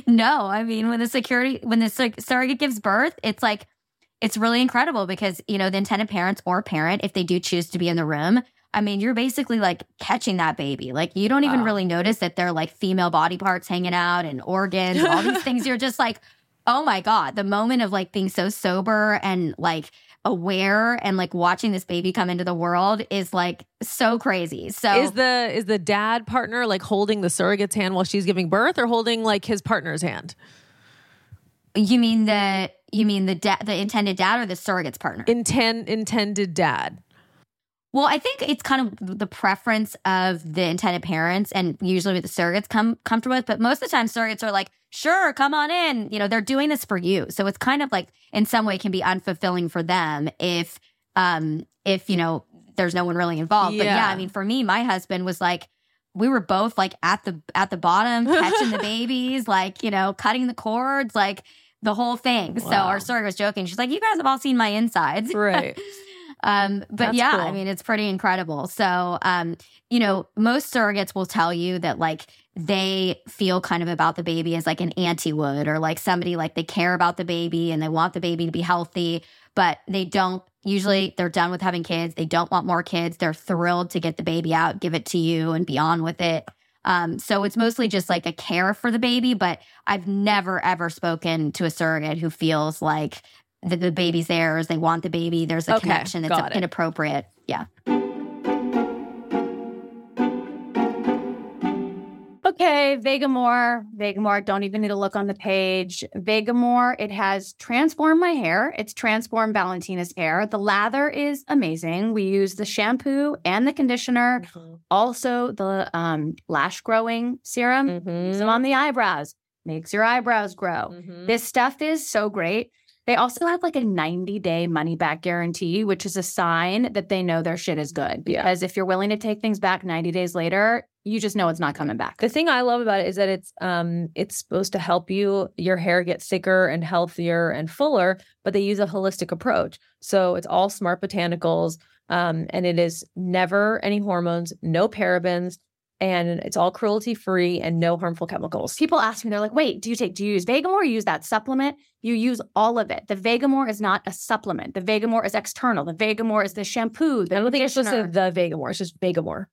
no, I mean when the security when the sur- surrogate gives birth, it's like it's really incredible because you know the intended parents or parent, if they do choose to be in the room, I mean you're basically like catching that baby. Like you don't even Wow. really notice that they're like female body parts hanging out and organs, and all these <laughs> things. You're just like, oh my god, the moment of like being so sober and like aware and like watching this baby come into the world is like so crazy. So Is the is the dad partner like holding the surrogate's hand while she's giving birth, or holding like his partner's hand? you mean the you mean the da- the intended dad or the surrogate's partner? Intend intended dad. Well, I think it's kind of the preference of the intended parents and usually what the surrogates come comfortable with. But most of the time, surrogates are like, sure, come on in. You know, they're doing this for you. So it's kind of like in some way can be unfulfilling for them if, um, if, you know, there's no one really involved. But yeah, Yeah. I mean, for me, my husband was like, we were both like at the at the bottom, catching the <laughs> babies, like, you know, cutting the cords, like the whole thing. So our surrogate was joking. She's like, You guys have all seen my insides. Right. <laughs> Um, but That's yeah, cool. I mean, it's pretty incredible. So, um, you know, most surrogates will tell you that like they feel kind of about the baby as like an auntie would, or like somebody like they care about the baby and they want the baby to be healthy, but they don't. Usually, they're done with having kids. They don't want more kids. They're thrilled to get the baby out, give it to you, and be on with it. Um, so it's mostly just like a care for the baby, but I've never ever spoken to a surrogate who feels like the, the baby's theirs. They want the baby. There's a Okay, connection that's got it. inappropriate. Yeah. Okay, Vegamour. Vegamour, don't even need to look on the page. Vegamour, it has transformed my hair. It's transformed Valentina's hair. The lather is amazing. We use the shampoo and the conditioner, also the um, lash growing serum. Use them on the eyebrows, makes your eyebrows grow. Mhm. This stuff is so great. They also have like a 90 day money back guarantee, which is a sign that they know their shit is good. Yeah. Because if you're willing to take things back 90 days later, you just know it's not coming back. The thing I love about it is that it's um it's supposed to help you your hair get thicker and healthier and fuller, but they use a holistic approach. So it's all smart botanicals um and it is never any hormones, no parabens, and it's all cruelty free and no harmful chemicals. People ask me, they're like, wait, do you take, do you use Vegamour or use that supplement? You use all of it. The Vegamour is not a supplement. The Vegamour is external. The Vegamour is the shampoo. The I don't think it's just the Vegamour. It's just Vegamour.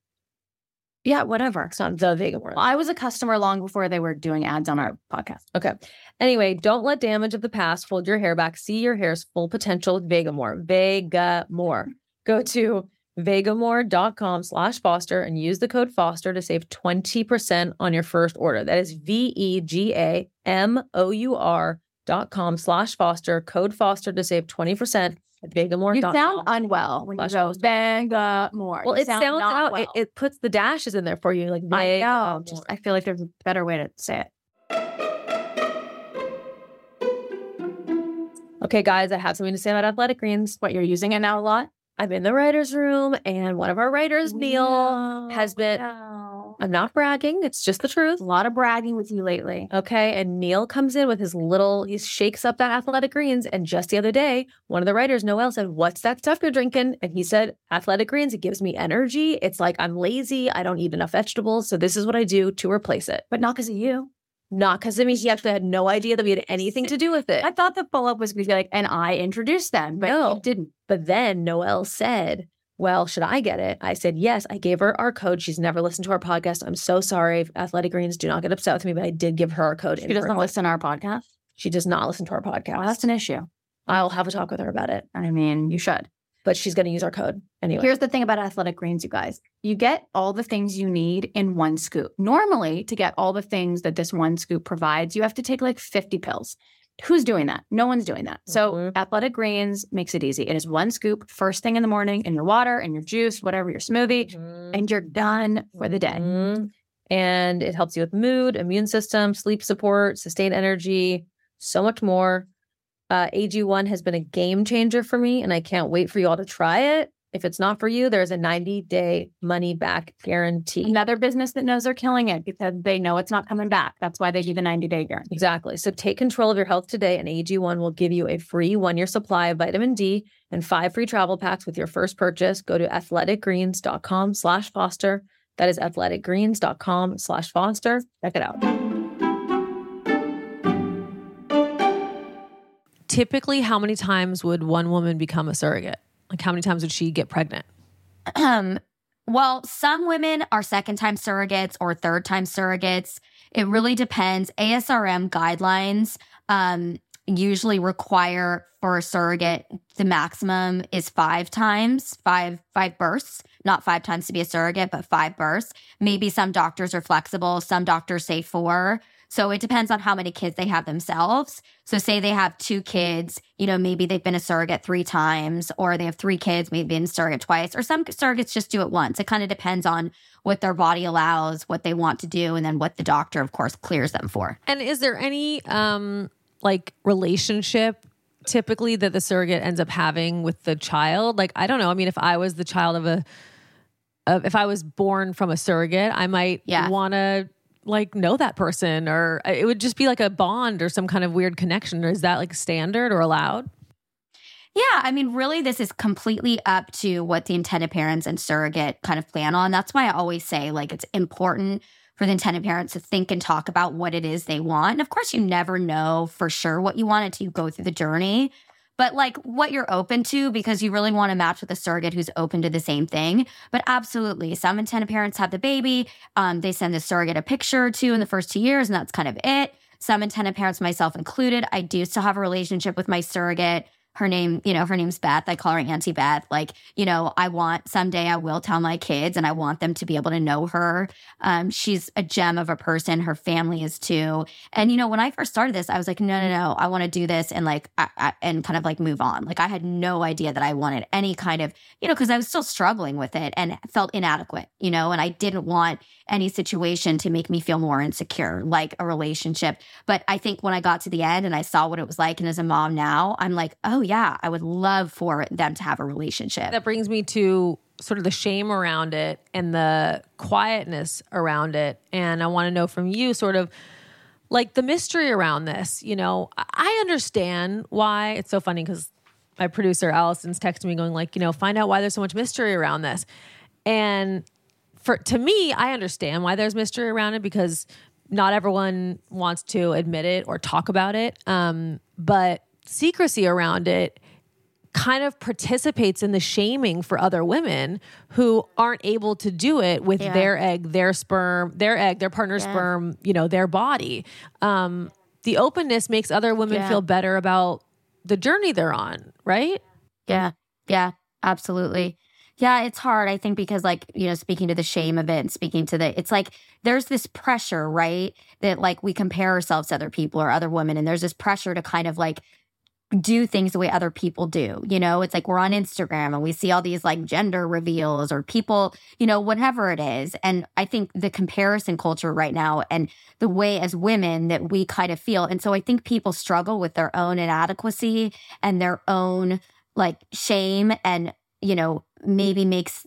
yeah, whatever. It's not the Vegamour. Well, I was a customer long before they were doing ads on our podcast. Okay. Anyway, don't let damage of the past hold your hair back. See your hair's full potential with Vegamour. Vegamour. Go to vegamour.com slash foster and use the code foster to save 20% on your first order. That is E V-E-G-A-M-O-U-R dot com slash foster, code foster to save 20% at vegamour.com. You sound unwell when you go Vegamour. well, You it sounds not out. well. It, it puts the dashes in there for you. Like I know. Just, I feel like there's a better way to say it. Okay, guys, I have something to say about athletic greens. What you're using it now a lot? I'm in the writer's room, and one of our writers, Neil, has been. I'm not bragging; it's just the truth. A lot of bragging with you lately. Okay, and Neil comes in with his little. He shakes up that athletic greens, and just the other day, one of the writers, Noel, said, "What's that stuff you're drinking?" And he said, "Athletic greens. It gives me energy. It's like I'm lazy. I don't eat enough vegetables, so this is what I do to replace it. But not because of you. Not because of me. He actually had no idea that we had anything to do with it. I thought the follow up was going to be like, and I introduced them, but No. didn't. But then Noelle said, Well, should I get it? I said, Yes. I gave her our code. She's never listened to our podcast. I'm so sorry. Athletic Greens, do not get upset with me, but I did give her our code. She doesn't her- listen to our podcast. She does not listen to our podcast. Well, that's an issue. I'll have a talk with her about it, I mean, you should. But she's going to use our code anyway. Here's the thing about athletic greens, you guys. You get all the things you need in one scoop. Normally, to get all the things that this one scoop provides, you have to take like 50 pills. who's doing that? No one's doing that. So Mhm. Athletic Greens makes it easy. It is one scoop first thing in the morning in your water, in your juice, whatever your smoothie, and you're done for the day. Mhm. And it helps you with mood, immune system, sleep support, sustained energy, so much more. Uh, AG1 has been a game changer for me, and I can't wait for you all to try it. If it's not for you, there's a 90 day money back guarantee. Another business that knows they're killing it because they know it's not coming back. That's why they do the 90 day guarantee. Exactly. So take control of your health today, and AG1 will give you a free one year supply of vitamin D and five free travel packs with your first purchase. Go to athleticgreens.com slash foster. That is athleticgreens.com slash foster. Check it out. Typically, how many times would one woman become a surrogate? Like, how many times would she get pregnant? Well, some women are second time surrogates or third time surrogates. It really depends. ASRM guidelines um, usually require for a surrogate the maximum is five times, five five births, not five times to be a surrogate, but five births. Maybe some doctors are flexible. Some doctors say four. So it depends on how many kids they have themselves. So say they have two kids, you know, maybe they've been a surrogate three times, or they have three kids, maybe been a surrogate twice, or some surrogates just do it once. It kind of depends on what their body allows, what they want to do, and then what the doctor, of course, clears them for. And is there any um like relationship typically that the surrogate ends up having with the child? Like I don't know. I mean, if I was the child of a if I was born from a surrogate, I might Yeah. want to like know that person or uh, it would just be like a bond or some kind of weird connection. Or is that like standard or allowed? Yeah, I mean, really, this is completely up to what the intended parents and surrogate kind of plan on. That's why I always say, like, it's important for the intended parents to think and talk about what it is they want. And of course, you never know for sure what you want until you go through the journey. But like what you're open to, because you really want to match with a surrogate who's open to the same thing. But absolutely, some intended parents have the baby. Um, they send the surrogate a picture or two in the first two years, and that's kind of it. Some intended parents, myself included, I do still have a relationship with my surrogate her name, you know, her name's Beth. I call her Auntie Beth. Like, you know, I want someday I will tell my kids and I want them to be able to know her. Um, she's a gem of a person. Her family is too. And, you know, when I first started this, I was like, no, no, no, I want to do this and like, I, I, and kind of like move on. Like, I had no idea that I wanted any kind of, you know, because I was still struggling with it and felt inadequate, you know, and I didn't want any situation to make me feel more insecure, like a relationship. But I think when I got to the end and I saw what it was like, and as a mom now, I'm like, oh, yeah, I would love for them to have a relationship. That brings me to sort of the shame around it and the quietness around it. And I want to know from you sort of like the mystery around this. You know, I- understand why it's so funny because my producer Allison's texting me going like, you know, find out why there's so much mystery around this. And for to me, I understand why there's mystery around it because not everyone wants to admit it or talk about it. Um, but secrecy around it kind of participates in the shaming for other women who aren't able to do it with Yeah. their egg, their sperm, their egg, their partner's Yeah. sperm, you know, their body. Um, the openness makes other women Yeah. feel better about the journey they're on, right? Yeah. Yeah. Absolutely. Yeah, it's hard, I think, because like, you know, speaking to the shame of it and speaking to the it's like there's this pressure, right? That like we compare ourselves to other people or other women, and there's this pressure to kind of like do things the way other people do. You know, it's like we're on Instagram and we see all these like gender reveals or people, you know, whatever it is. And I think the comparison culture right now and the way as women that we kind of feel. And so I think people struggle with their own inadequacy and their own like shame and, you know, maybe makes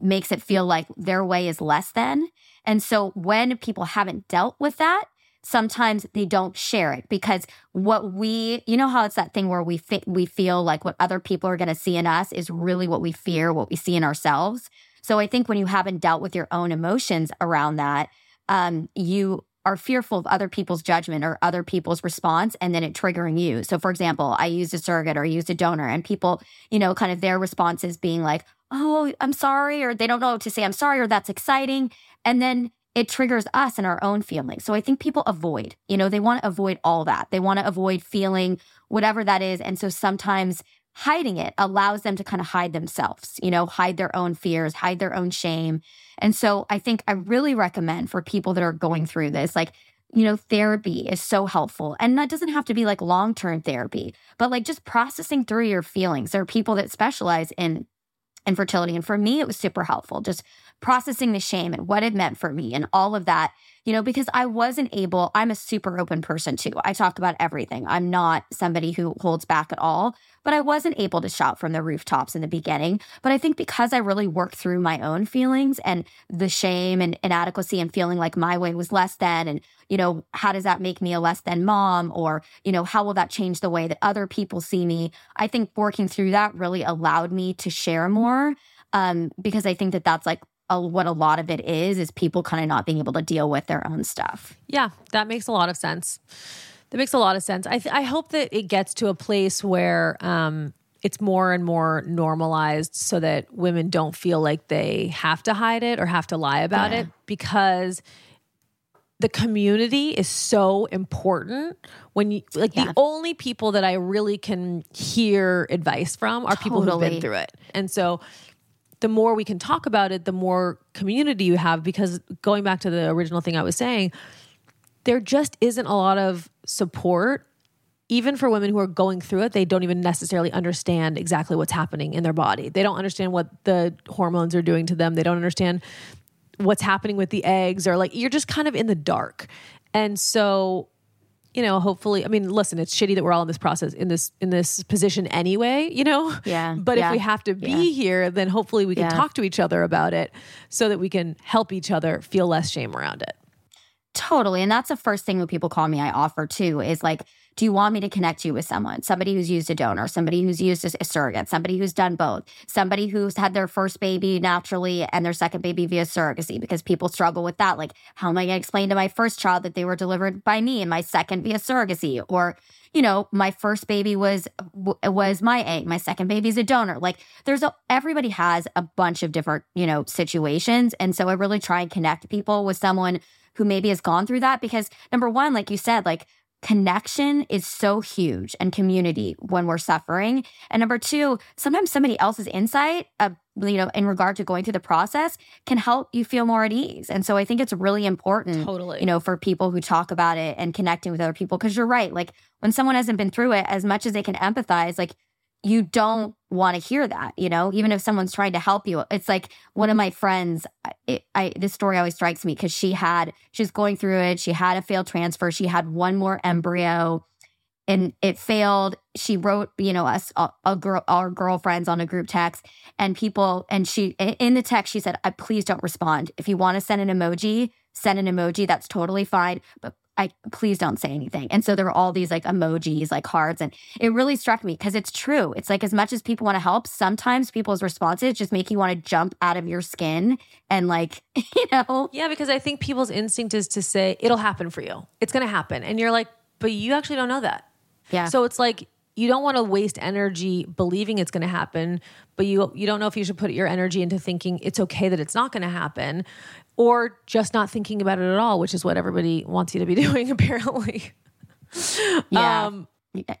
makes it feel like their way is less than. And so when people haven't dealt with that, sometimes they don't share it because what we you know how it's that thing where we fi- we feel like what other people are going to see in us is really what we fear what we see in ourselves? So i think when you haven't dealt with your own emotions around that um you are fearful of other people's judgment or other people's response and then it triggering you. So for example i used a surrogate or I used a donor and people you know kind of their responses being like oh i'm sorry or they don't know what to say i'm sorry or that's exciting and then it triggers us and our own feelings. So I think people avoid, you know, they want to avoid all that. They want to avoid feeling whatever that is. And so sometimes hiding it allows them to kind of hide themselves, you know, hide their own fears, hide their own shame. And so I think I really recommend for people that are going through this, like, you know, therapy is so helpful. And that doesn't have to be like long term therapy, but like just processing through your feelings. There are people that specialize in infertility. And for me, it was super helpful, just processing the shame and what it meant for me and all of that you know, because I wasn't able, I'm a super open person too. I talk about everything. I'm not somebody who holds back at all, but I wasn't able to shout from the rooftops in the beginning. But I think because I really worked through my own feelings and the shame and inadequacy and feeling like my way was less than, and, you know, how does that make me a less than mom? Or, you know, how will that change the way that other people see me? I think working through that really allowed me to share more um, because I think that that's like a, what a lot of it is is people kind of not being able to deal with their own stuff. Yeah, that makes a lot of sense. That makes a lot of sense. I th- I hope that it gets to a place where um, it's more and more normalized, so that women don't feel like they have to hide it or have to lie about Yeah. it because the community is so important when you like Yeah. the only people that I really can hear advice from are people who've been through it. And so the more we can talk about it, the more community you have because going back to the original thing I was saying, there just isn't a lot of support even for women who are going through it, they don't even necessarily understand exactly what's happening in their body. They don't understand what the hormones are doing to them. They don't understand what's happening with the eggs or like you're just kind of in the dark. And so, you know, hopefully, I mean, listen, it's shitty that we're all in this process in this in this position anyway, you know? Yeah, <laughs> But yeah, if we have to be yeah. here, then hopefully we can Yeah. talk to each other about it so that we can help each other feel less shame around it. Totally. And that's the first thing when people call me, I offer too is like, do you want me to connect you with someone? Somebody who's used a donor, somebody who's used a surrogate, somebody who's done both, somebody who's had their first baby naturally and their second baby via surrogacy, because people struggle with that. Like, how am I going to explain to my first child that they were delivered by me and my second via surrogacy? Or, you know, my first baby was was my egg, my second baby's a donor. Like, there's a everybody has a bunch of different, you know, situations. And so I really try and connect people with someone who maybe has gone through that because number one, like you said, like connection is so huge and community when we're suffering. And number two, sometimes somebody else's insight, uh, you know, in regard to going through the process can help you feel more at ease. And so I think it's really important, Totally. you know, for people who talk about it and connecting with other people. Cause you're right. Like when someone hasn't been through it, as much as they can empathize, like you don't want to hear that, you know, even if someone's trying to help you. It's like one of my friends, it, I, this story always strikes me because she had, she's going through it. She had a failed transfer. She had one more embryo and it failed. She wrote, you know, us, a, a girl, our girlfriends on a group text and people, and she, in the text, she said, please don't respond. If you want to send an emoji, send an emoji. That's totally fine. But I please don't say anything. And so there were all these like emojis, like hearts, and it really struck me because it's true. It's like as much as people want to help, sometimes people's responses just make you want to jump out of your skin and like, <laughs> you know, Yeah, because I think people's instinct is to say it'll happen for you. It's going to happen. And you're like, but you actually don't know that. yeah. So it's like you don't want to waste energy believing it's going to happen, but you you don't know if you should put your energy into thinking it's okay that it's not going to happen or just not thinking about it at all, which is what everybody wants you to be <laughs> doing apparently. Yeah. Um,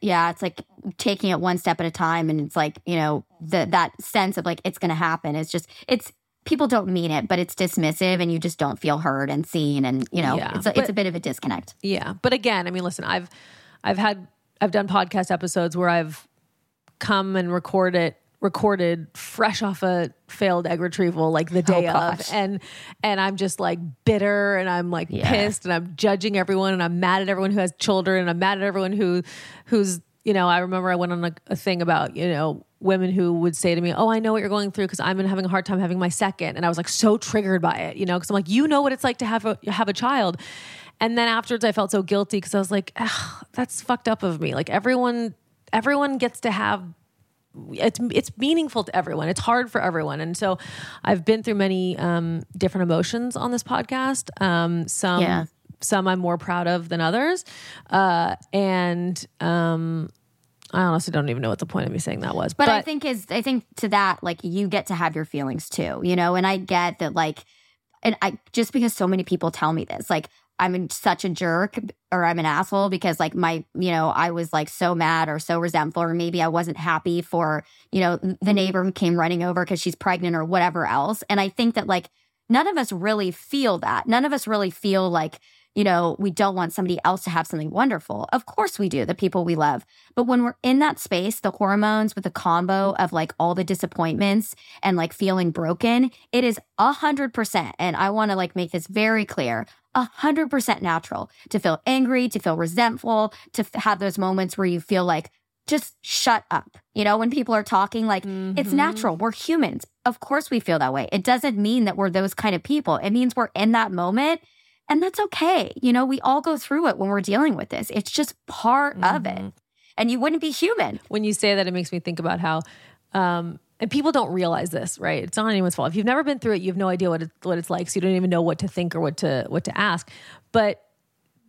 yeah, it's like taking it one step at a time, and it's like you know the that sense of like it's going to happen. It's just it's people don't mean it, but it's dismissive, and you just don't feel heard and seen, and you know Yeah, it's a, but- it's a bit of a disconnect. Yeah, but again, I mean, listen, I've I've had I've done podcast episodes where I've come and record it recorded fresh off a failed egg retrieval like the oh, day of. and and I'm just like bitter and I'm like Yeah. pissed and I'm judging everyone and I'm mad at everyone who has children and I'm mad at everyone who who's you know I remember I went on a, a thing about you know women who would say to me oh I know what you're going through because I've been having a hard time having my second. And I was like so triggered by it you know because I'm like you know what it's like to have a have a child. And then afterwards I felt so guilty because I was like "Ugh, that's fucked up of me. Like everyone everyone gets to have it's it's meaningful to everyone. It's hard for everyone, and so I've been through many um, different emotions on this podcast. Um, some Yeah. some I'm more proud of than others, uh, and um, I honestly don't even know what the point of me saying that was. But, I think is I think to that like you get to have your feelings too, you know. And I get that like, and I just because so many people tell me this, like I'm such a jerk or I'm an asshole because like my you know I was like so mad or so resentful or maybe I wasn't happy for you know the neighbor who came running over because she's pregnant or whatever else. And I think that like none of us really feel that. None of us really feel like you know, we don't want somebody else to have something wonderful. Of course we do, the people we love. But when we're in that space, the hormones with the combo of like all the disappointments and like feeling broken, it is a hundred percent. And I want to like make this very clear. A hundred percent natural to feel angry, to feel resentful, to f- have those moments where you feel like, just shut up. You know, when people are talking, like it's Mhm. natural. We're humans. Of course we feel that way. It doesn't mean that we're those kind of people. It means we're in that moment and that's okay. You know, we all go through it when we're dealing with this. It's just part of it. Mhm. And you wouldn't be human. when you say that, it makes me think about how, um, and people don't realize this, right? It's not anyone's fault. If you've never been through it, you have no idea what it, what it's like, so you don't even know what to think or what to what to ask. But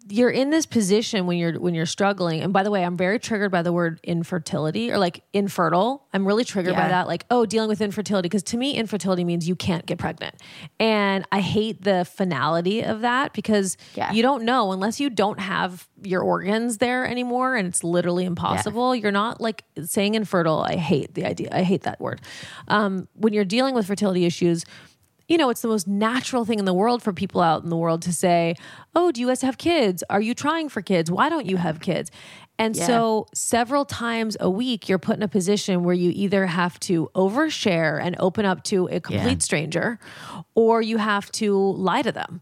you're in this position when you're when you're struggling. And by the way, I'm very triggered by the word infertility or like infertile. I'm really triggered by that. Like, oh, dealing with infertility because to me, infertility means you can't get pregnant, and I hate the finality of that because Yeah. you don't know unless you don't have your organs there anymore, and it's literally impossible. You're not like saying infertile. I hate the idea. I hate that word. Um, when you're dealing with fertility issues you know, it's the most natural thing in the world for people out in the world to say, Oh, do you guys have kids? Are you trying for kids? Why don't you have kids? And Yeah. so, several times a week, you're put in a position where you either have to overshare and open up to a complete stranger, or you have to lie to them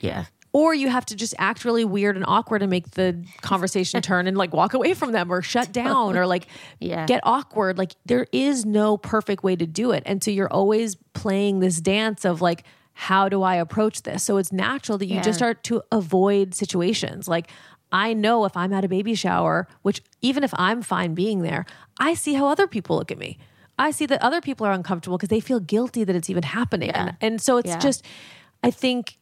Yeah. Or you have to just act really weird and awkward and make the conversation turn and like walk away from them or shut down or like <laughs> Yeah. get awkward like there is no perfect way to do it and so you're always playing this dance of like how do i approach this so it's natural that you Yeah. just start to avoid situations like I know if I'm at a baby shower, which even if I'm fine being there, I see how other people look at me. I see that other people are uncomfortable because they feel guilty that it's even happening. Yeah. And, and so it's Yeah. just, I think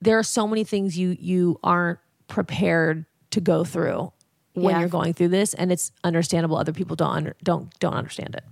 there are so many things you you aren't prepared to go through when Yeah. you're going through this, and it's understandable. Other people don't under, don't don't understand it.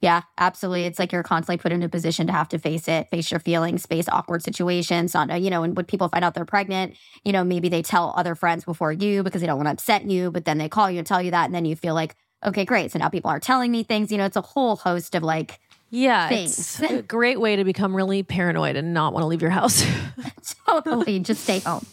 Yeah, absolutely. It's like you're constantly put in a position to have to face it, face your feelings, face awkward situations. Not, you know, and when people find out they're pregnant, you know, maybe they tell other friends before you because they don't want to upset you, but then they call you and tell you that. And then you feel like, okay, great. So now people are telling me things. You know, it's a whole host of like, Yeah, Things. it's a <laughs> great way to become really paranoid and not want to leave your house. <laughs> totally just stay home.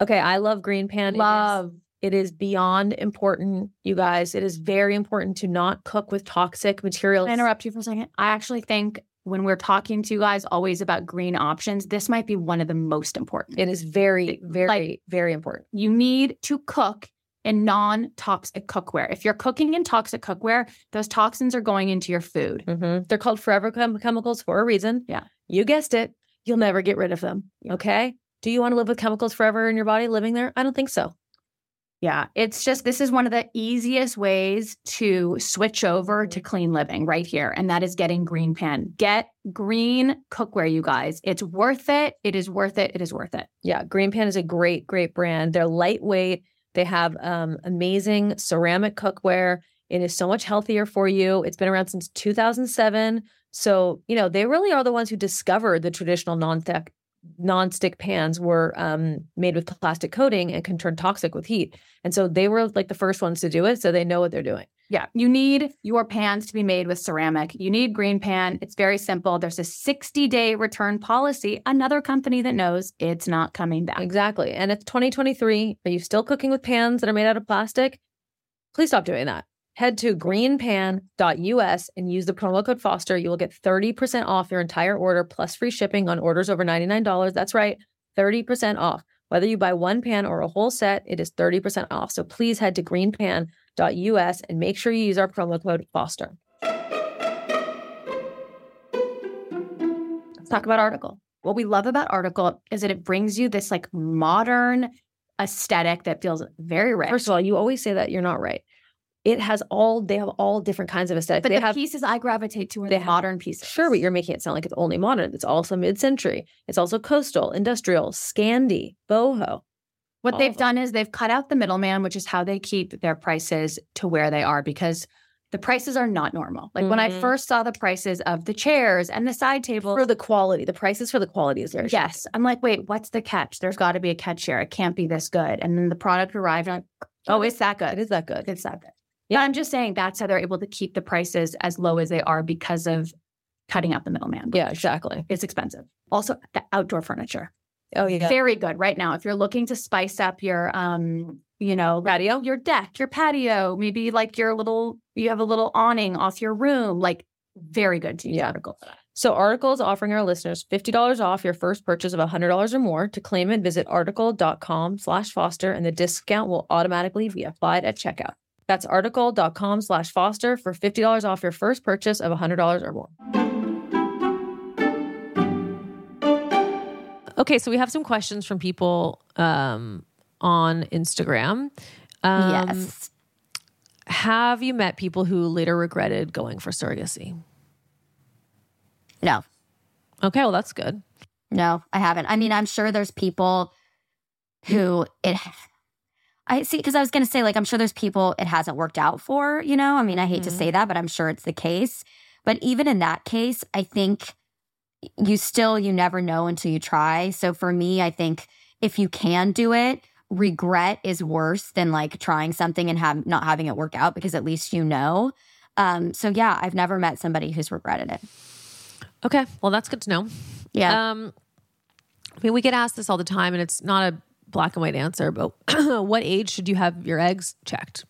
Okay, I love green pan. It is- Love. It is beyond important, you guys. It is very important to not cook with toxic materials. Can I interrupt you for a second? I actually think when we're talking to you guys always about green options, this might be one of the most important. It is very, very, Like- very important. you need to cook in non-toxic cookware. If you're cooking in toxic cookware, those toxins are going into your food. Mhm. They're called forever chem- chemicals for a reason. Yeah. You guessed it. You'll never get rid of them. Okay. Do you want to live with chemicals forever in your body living there? I don't think so. Yeah, it's just this is one of the easiest ways to switch over to clean living right here, and that is getting Green Pan. Get green cookware, you guys. It's worth it. It is worth it. It is worth it. Yeah. Green Pan is a great, great brand. They're lightweight. They have um, amazing ceramic cookware. It is so much healthier for you. It's been around since 2007. So, you know, they really are the ones who discovered the traditional non-stick non-stick pans were um, made with plastic coating and can turn toxic with heat. And so they were like the first ones to do it. So they know what they're doing. Yeah, you need your pans to be made with ceramic. You need Green Pan. It's very simple. There's a 60 day return policy. Another company that knows it's not coming back. Exactly. And it's 2023. Are you still cooking with pans that are made out of plastic? Please stop doing that. Head to greenpan.us and use the promo code Foster. You will get 30% off your entire order plus free shipping on orders over $99. That's right, 30% off. Whether you buy one pan or a whole set, it is 30% off. So please head to greenpan.us and make sure you use our promo code Foster. Let's talk about Article. What we love about Article is that it brings you this like modern aesthetic that feels very rich. First of all, you always say that you're not right. It has all, they have all different kinds of aesthetics. but they the have pieces I gravitate to are the modern pieces. Sure, but you're making it sound like it's only modern. It's also mid-century. It's also coastal, industrial, Scandi, boho. What they've done is they've cut out the middleman, which is how they keep their prices to where they are because the prices are not normal. Like when I Mhm. first saw the prices of the chairs and the side tables, For the quality, the prices for the quality is very yes, I'm like, wait, what's the catch? There's got to be a catch here. It can't be this good. And then the product arrived, and I'm oh, it's that good. It is that good. It's that good. Yeah, I'm just saying that's how they're able to keep the prices as low as they are because of cutting out the middleman. Yeah, exactly. It's expensive. Also, the outdoor furniture. Oh yeah. Very good right now. If you're looking to spice up your um, you know, Patio. your deck, your patio, maybe like your little you have a little awning off your room, like very good to use Yeah. article for that. So Article is offering our listeners $50 off your first purchase of $100 or more. To claim it, visit article.com slash foster and the discount will automatically be applied at checkout. That's article.com slash foster for $50 off your first purchase of $100 or more. Okay, so we have some questions from people um, on Instagram. Um, yes. Have you met people who later regretted going for surrogacy? No. Okay, well, that's good. No, I haven't. I mean, I'm sure there's people who it. I see, because I was going to say, like, I'm sure there's people it hasn't worked out for, you know? I mean, I hate to Mhm. say that, but I'm sure it's the case. But even in that case, I think you still, you never know until you try. So for me, I think if you can do it, regret is worse than like trying something and have not having it work out because at least you know. Um, so yeah, I've never met somebody who's regretted it. Okay, well, that's good to know. Yeah. Um, I mean, we get asked this all the time, and it's not a black and white answer, but <clears throat> what age should you have your eggs checked?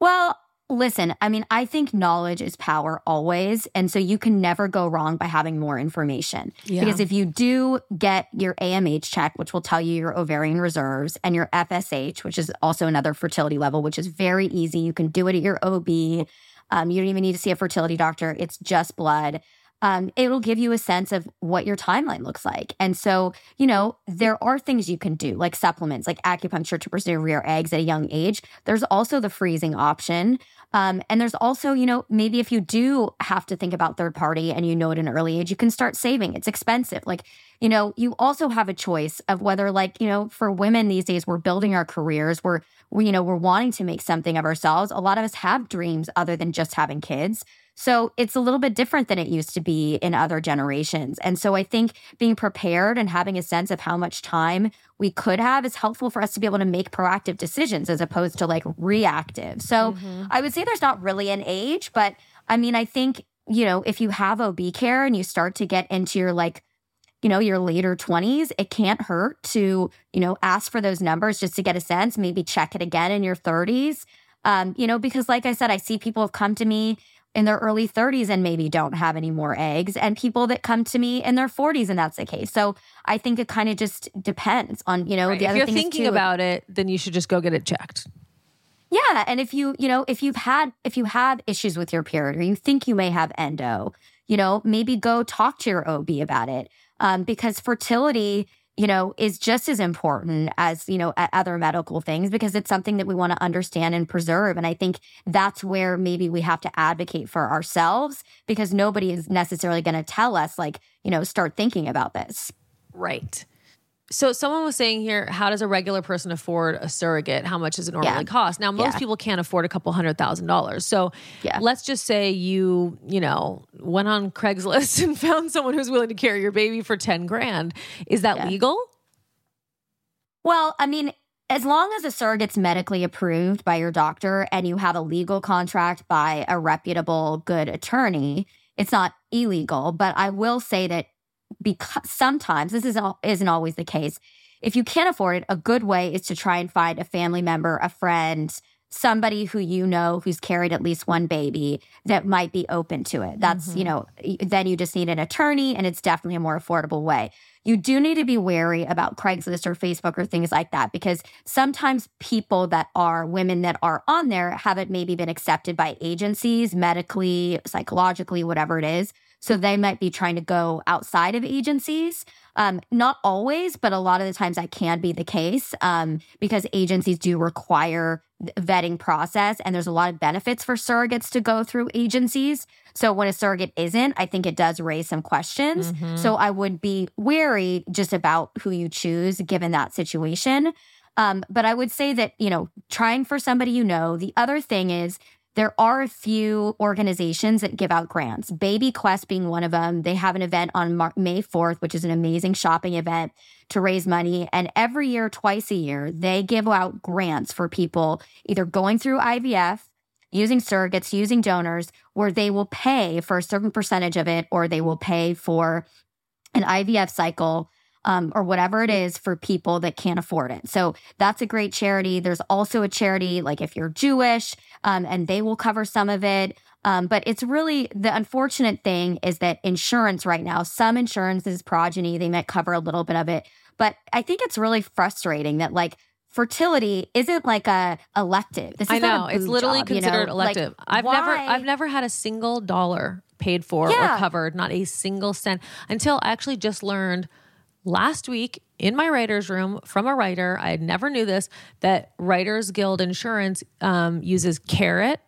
Well, listen, I mean, I think knowledge is power always. And so you can never go wrong by having more information. Yeah. Because if you do get your AMH check, which will tell you your ovarian reserves, and your FSH, which is also another fertility level, which is very easy. You can do it at your OB. Um, you don't even need to see a fertility doctor, it's just blood. Um, it'll give you a sense of what your timeline looks like. And so, you know, there are things you can do, like supplements, like acupuncture to preserve your eggs at a young age. There's also the freezing option. Um, and there's also, you know, maybe if you do have to think about third party and you know at an early age, you can start saving. It's expensive. Like, you know, you also have a choice of whether, like, you know, for women these days, we're building our careers, we're, we, you know, we're wanting to make something of ourselves. A lot of us have dreams other than just having kids. So it's a little bit different than it used to be in other generations. And so I think being prepared and having a sense of how much time we could have is helpful for us to be able to make proactive decisions as opposed to like reactive. So I would say there's not really an age, but I mean, I think, you know, if you have OB care and you start to get into your like, you know, your later 20s, it can't hurt to, you know, ask for those numbers just to get a sense, maybe check it again in your 30s. Um, you know, because like I said, I see people have come to me in their early 30s and maybe don't have any more eggs, and people that come to me in their 40s and that's the case. So I think it kind of just depends on, you know, Right. the If other thing. If you're thinking too, about it, then you should just go get it checked. yeah, and if you, you know, if you've had if you have issues with your period or you think you may have endo, you know, maybe go talk to your OB about it. Um, because fertility, you know, is just as important as, you know, other medical things because it's something that we want to understand and preserve. And I think that's where maybe we have to advocate for ourselves because nobody is necessarily going to tell us like, you know, start thinking about this. Right. So someone was saying here, how does a regular person afford a surrogate? How much does it normally Yeah. cost? Now, most Yeah. people can't afford a couple hundred thousand dollars. So Yeah. let's just say you, you know, went on Craigslist <laughs> and found someone who's willing to carry your baby for 10 grand. Is that legal? Well, I mean, as long as a surrogate's medically approved by your doctor and you have a legal contract by a reputable, good attorney, it's not illegal. But I will say that because sometimes this isn't, isn't always the case. If you can't afford it, a good way is to try and find a family member, a friend, somebody who you know who's carried at least one baby that might be open to it. That's, you mm-hmm. know, then you just need an attorney and it's definitely a more affordable way. You do need to be wary about Craigslist or Facebook or things like that because sometimes people that are women that are on there haven't maybe been accepted by agencies, medically, psychologically, whatever it is. So they might be trying to go outside of agencies. Um, not always, but a lot of the times that can be the case um, because agencies do require vetting process, and there's a lot of benefits for surrogates to go through agencies. So when a surrogate isn't, I think it does raise some questions. So I would be wary just about who you choose given that situation. Um, but I would say that, you know, trying for somebody you know. The other thing is there are a few organizations that give out grants, Baby Quest being one of them. They have an event on Mar- May 4th, which is an amazing shopping event to raise money. And every year, twice a year, they give out grants for people either going through IVF, using surrogates, using donors, where they will pay for a certain percentage of it, or they will pay for an IVF cycle um, or whatever it is for people that can't afford it. So that's a great charity. There's also a charity, like if you're Jewish, um, and they will cover some of it. Um, but it's really the unfortunate thing is that insurance right now, some insurances, Progyny, they might cover a little bit of it. But I think it's really frustrating that like fertility isn't like a elective. This is I know it's literally job, considered you know? elective. Like, I've why? never I've never had a single dollar paid for yeah. or covered, not a single cent until I actually just learned last week in my writer's room from a writer. I never knew this that Writers Guild Insurance um, uses Carrot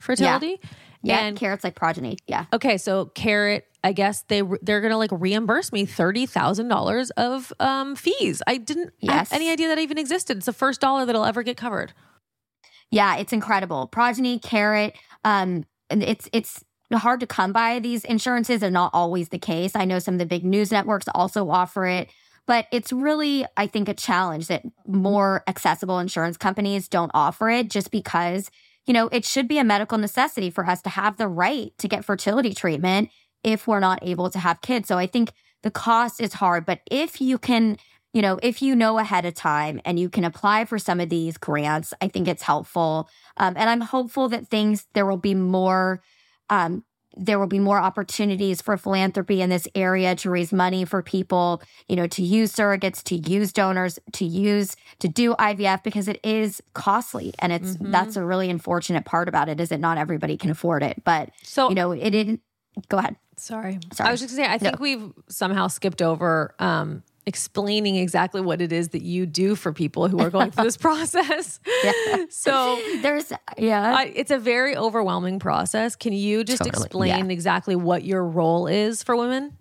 fertility. Yeah. Yeah, and Carrot's like Progyny. Yeah. Okay, so Carrot, I guess they they're gonna like reimburse me thirty thousand dollars of um, fees. I didn't yes. have any idea that even existed. It's the first dollar that'll ever get covered. Yeah, it's incredible. Progyny, Carrot, um, it's it's hard to come by these insurances are not always the case. I know some of the big news networks also offer it, but it's really, I think, a challenge that more accessible insurance companies don't offer it just because, you know, it should be a medical necessity for us to have the right to get fertility treatment if we're not able to have kids. So I think the cost is hard, but if you can, you know, if you know ahead of time and you can apply for some of these grants, I think it's helpful. Um, and I'm hopeful that things, there will be more um, there will be more opportunities for philanthropy in this area to raise money for people, you know, to use surrogates, to use donors, to use to do IVF because it is costly and it's mm-hmm. that's a really unfortunate part about it is that not everybody can afford it. But so you know, it didn't go ahead. Sorry. Sorry. I was just gonna say I think no. we've somehow skipped over um explaining exactly what it is that you do for people who are going through this <laughs> process. Yeah. <laughs> So there's, yeah, I, it's a very overwhelming process. Can you just totally. explain yeah. exactly what your role is for women?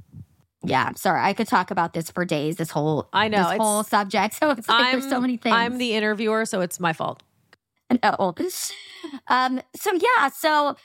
Yeah, sorry. I could talk about this for days. This whole I know this whole subject. <laughs> So it's like I'm, there's so many things. I'm the interviewer, so it's my fault. No. Um. So yeah. So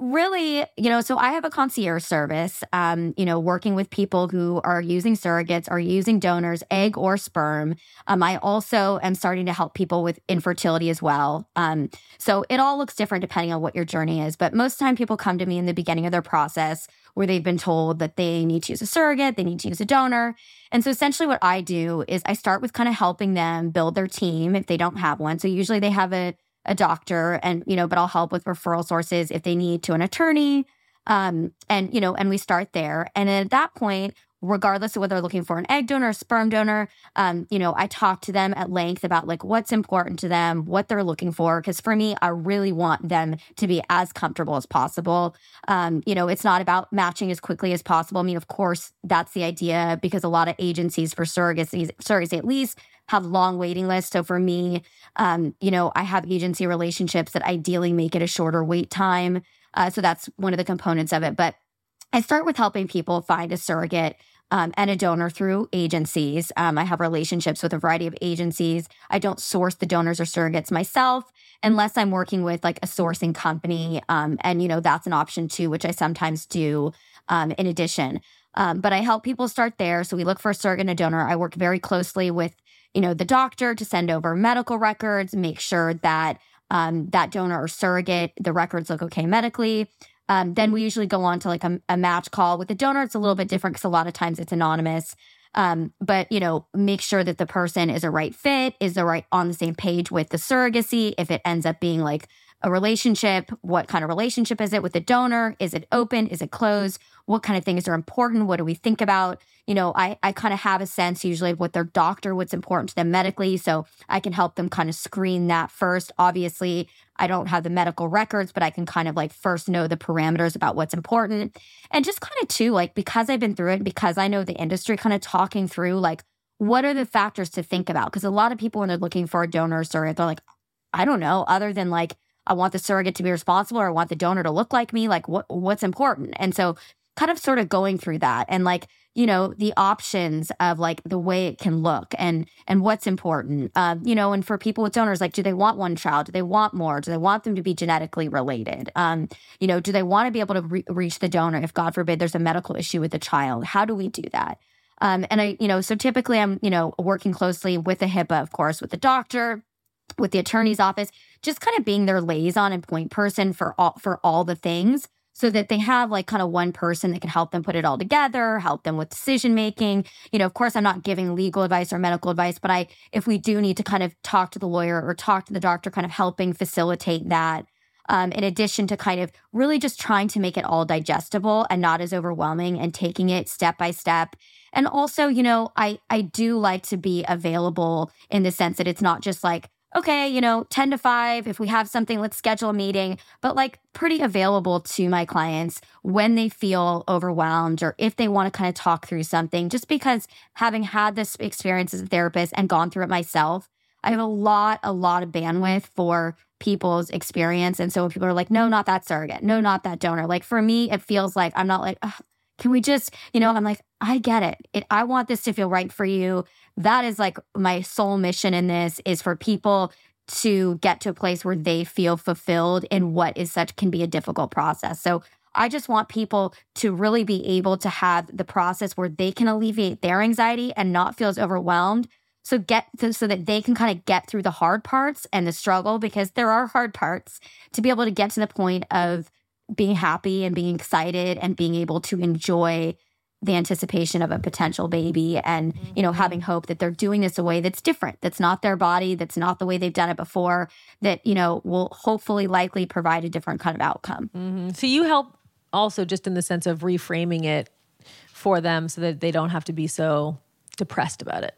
really, you know, so I have a concierge service, um, you know, working with people who are using surrogates, are using donors, egg or sperm. Um, I also am starting to help people with infertility as well. Um, so it all looks different depending on what your journey is. But most time people come to me in the beginning of their process where they've been told that they need to use a surrogate, they need to use a donor. And so essentially what I do is I start with kind of helping them build their team if they don't have one. So usually they have a a doctor and you know but i'll help with referral sources if they need to an attorney. Um and you know and we start there. And at that point regardless of whether they're looking for an egg donor sperm donor um you know i talk to them at length about like what's important to them what they're looking for because for me i really want them to be as comfortable as possible. Um you know it's not about matching as quickly as possible. I mean of course that's the idea because a lot of agencies for surrogacy surrogacy at least have long waiting lists. So for me, um, you know, I have agency relationships that ideally make it a shorter wait time. Uh, so that's one of the components of it. But I start with helping people find a surrogate um, and a donor through agencies. Um, I have relationships with a variety of agencies. I don't source the donors or surrogates myself unless I'm working with like a sourcing company. Um, and, you know, that's an option too, which I sometimes do um, in addition. Um, but I help people start there. So we look for a surrogate and a donor. I work very closely with you know, the doctor to send over medical records, make sure that um, that donor or surrogate, the records look okay medically. Um, then we usually go on to like a, a, match call with the donor. It's a little bit different because a lot of times it's anonymous. Um, but you know, make sure that the person is a right fit, is the right on the same page with the surrogacy. If it ends up being like a relationship, what kind of relationship is it with the donor? Is it open? Is it closed? What kind of things are important? What do we think about? You know, I, I kind of have a sense usually of what their doctor, what's important to them medically. So I can help them kind of screen that first. Obviously, I don't have the medical records, but I can kind of like first know the parameters about what's important. And just kind of too, like because I've been through it, because I know the industry, kind of talking through like, what are the factors to think about? Because a lot of people, when they're looking for a donor surrogate, they're like, I don't know, other than like, I want the surrogate to be responsible or I want the donor to look like me. Like, what what's important? And so, kind of sort of going through that and like you know the options of like the way it can look and and what's important. Um, you know and for people with donors like do they want one child? Do they want more? Do they want them to be genetically related? Um, you know do they want to be able to re- reach the donor if god forbid there's a medical issue with the child? How do we do that? Um, and i you know so typically i'm you know working closely with the hipaa of course with the doctor with the attorney's office, just kind of being their liaison and point person for all for all the things so that they have like kind of one person that can help them put it all together, help them with decision making. You know, of course I'm not giving legal advice or medical advice, but I if we do need to kind of talk to the lawyer or talk to the doctor kind of helping facilitate that um, in addition to kind of really just trying to make it all digestible and not as overwhelming and taking it step by step. And also, you know, I, I do like to be available in the sense that it's not just like, okay, you know, 10 to 5, if we have something, let's schedule a meeting, but like pretty available to my clients when they feel overwhelmed or if they want to kind of talk through something. Just because having had this experience as a therapist and gone through it myself, I have a lot, a lot of bandwidth for people's experience. And so when people are like, no, not that surrogate, no, not that donor, like for me, it feels like I'm not like, can we just, you know, I'm like, I get it. it. I want this to feel right for you. That is like my sole mission in this is for people to get to a place where they feel fulfilled in what is such can be a difficult process. So I just want people to really be able to have the process where they can alleviate their anxiety and not feel as overwhelmed so get so that they can kind of get through the hard parts and the struggle because there are hard parts to be able to get to the point of being happy and being excited and being able to enjoy the anticipation of a potential baby and you know having hope that they're doing this a way that's different that's not their body that's not the way they've done it before that you know will hopefully likely provide a different kind of outcome mm-hmm. so you help also just in the sense of reframing it for them so that they don't have to be so depressed about it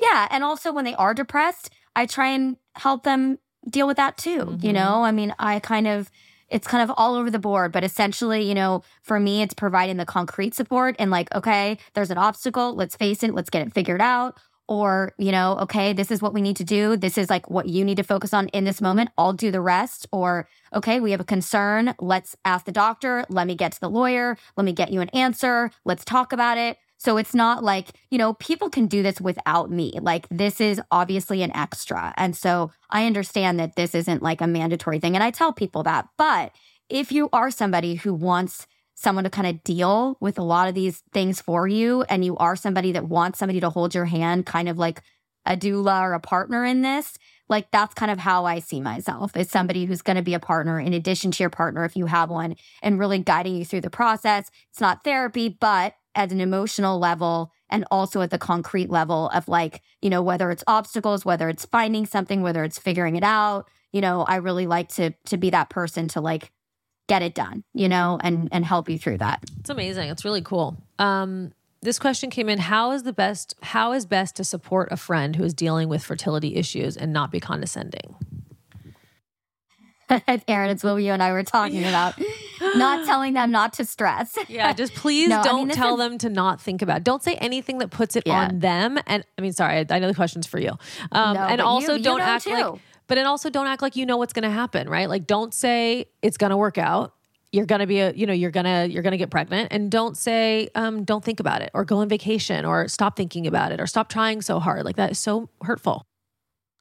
yeah. And also when they are depressed, I try and help them deal with that too. Mm-hmm. You know, I mean, I kind of, it's kind of all over the board, but essentially, you know, for me, it's providing the concrete support and like, okay, there's an obstacle. Let's face it. Let's get it figured out. Or, you know, okay, this is what we need to do. This is like what you need to focus on in this moment. I'll do the rest. Or, okay, we have a concern. Let's ask the doctor. Let me get to the lawyer. Let me get you an answer. Let's talk about it. So it's not like, you know, people can do this without me. Like this is obviously an extra. And so I understand that this isn't like a mandatory thing. And I tell people that. But if you are somebody who wants someone to kind of deal with a lot of these things for you, and you are somebody that wants somebody to hold your hand, kind of like a doula or a partner in this, like that's kind of how I see myself as somebody who's going to be a partner in addition to your partner if you have one and really guiding you through the process. It's not therapy, but at an emotional level and also at the concrete level of like, you know, whether it's obstacles, whether it's finding something, whether it's figuring it out, you know, I really like to to be that person to like get it done, you know, and and help you through that. It's amazing. It's really cool. Um this question came in how is the best how is best to support a friend who is dealing with fertility issues and not be condescending? <laughs> Erin, it's what you and I were talking about. not <gasps> telling them not to stress. Yeah, just <laughs> please no, don't I mean, tell is... them to not think about. It. Don't say anything that puts it yeah. on them. And I mean, sorry, I, I know the question's for you. Um, no, and also you, don't act too. like. But then also don't act like you know what's going to happen, right? Like don't say it's going to work out. You're going to be a, you know, you're going to you're going to get pregnant and don't say um don't think about it or go on vacation or stop thinking about it or stop trying so hard. Like that is so hurtful.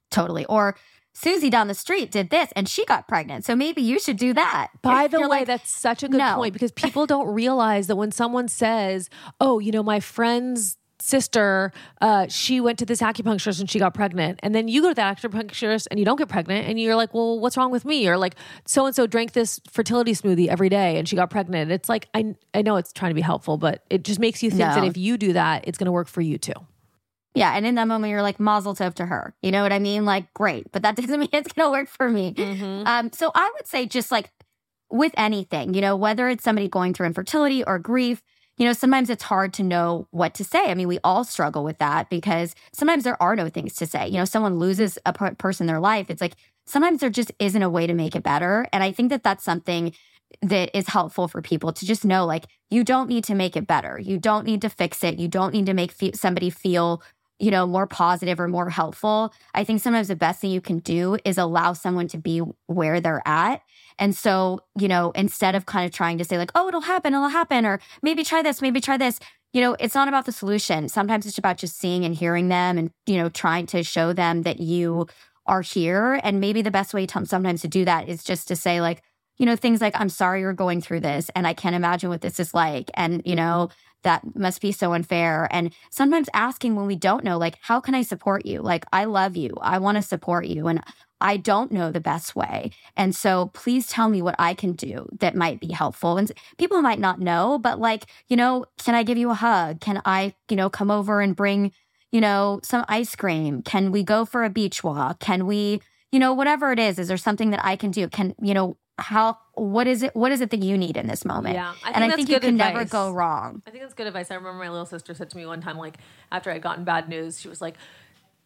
Totally. Or Susie down the street did this and she got pregnant. So maybe you should do that. By the way, like, that's such a good no. point because people <laughs> don't realize that when someone says, oh, you know, my friend's sister, uh, she went to this acupuncturist and she got pregnant. And then you go to the acupuncturist and you don't get pregnant. And you're like, well, what's wrong with me? Or like, so and so drank this fertility smoothie every day and she got pregnant. It's like, I, I know it's trying to be helpful, but it just makes you think no. that if you do that, it's going to work for you too. Yeah. And in that moment, you're like, mazel tov to her. You know what I mean? Like, great. But that <laughs> doesn't mean it's going to work for me. Mm-hmm. Um, so I would say, just like with anything, you know, whether it's somebody going through infertility or grief, you know, sometimes it's hard to know what to say. I mean, we all struggle with that because sometimes there are no things to say. You know, someone loses a person in their life. It's like sometimes there just isn't a way to make it better. And I think that that's something that is helpful for people to just know like you don't need to make it better. You don't need to fix it. You don't need to make fe- somebody feel you know, more positive or more helpful, I think sometimes the best thing you can do is allow someone to be where they're at. And so, you know, instead of kind of trying to say, like, oh, it'll happen, it'll happen, or maybe try this, maybe try this, you know, it's not about the solution. Sometimes it's about just seeing and hearing them and, you know, trying to show them that you are here. And maybe the best way to, sometimes to do that is just to say, like, you know, things like, I'm sorry you're going through this and I can't imagine what this is like. And, you know, that must be so unfair. And sometimes asking when we don't know, like, how can I support you? Like, I love you. I want to support you. And I don't know the best way. And so please tell me what I can do that might be helpful. And people might not know, but like, you know, can I give you a hug? Can I, you know, come over and bring, you know, some ice cream? Can we go for a beach walk? Can we, you know, whatever it is, is there something that I can do? Can, you know, how what is it what is it that you need in this moment Yeah, I think and i think you can never go wrong I think that's good advice. I remember my little sister said to me one time, like after I'd gotten bad news, she was like,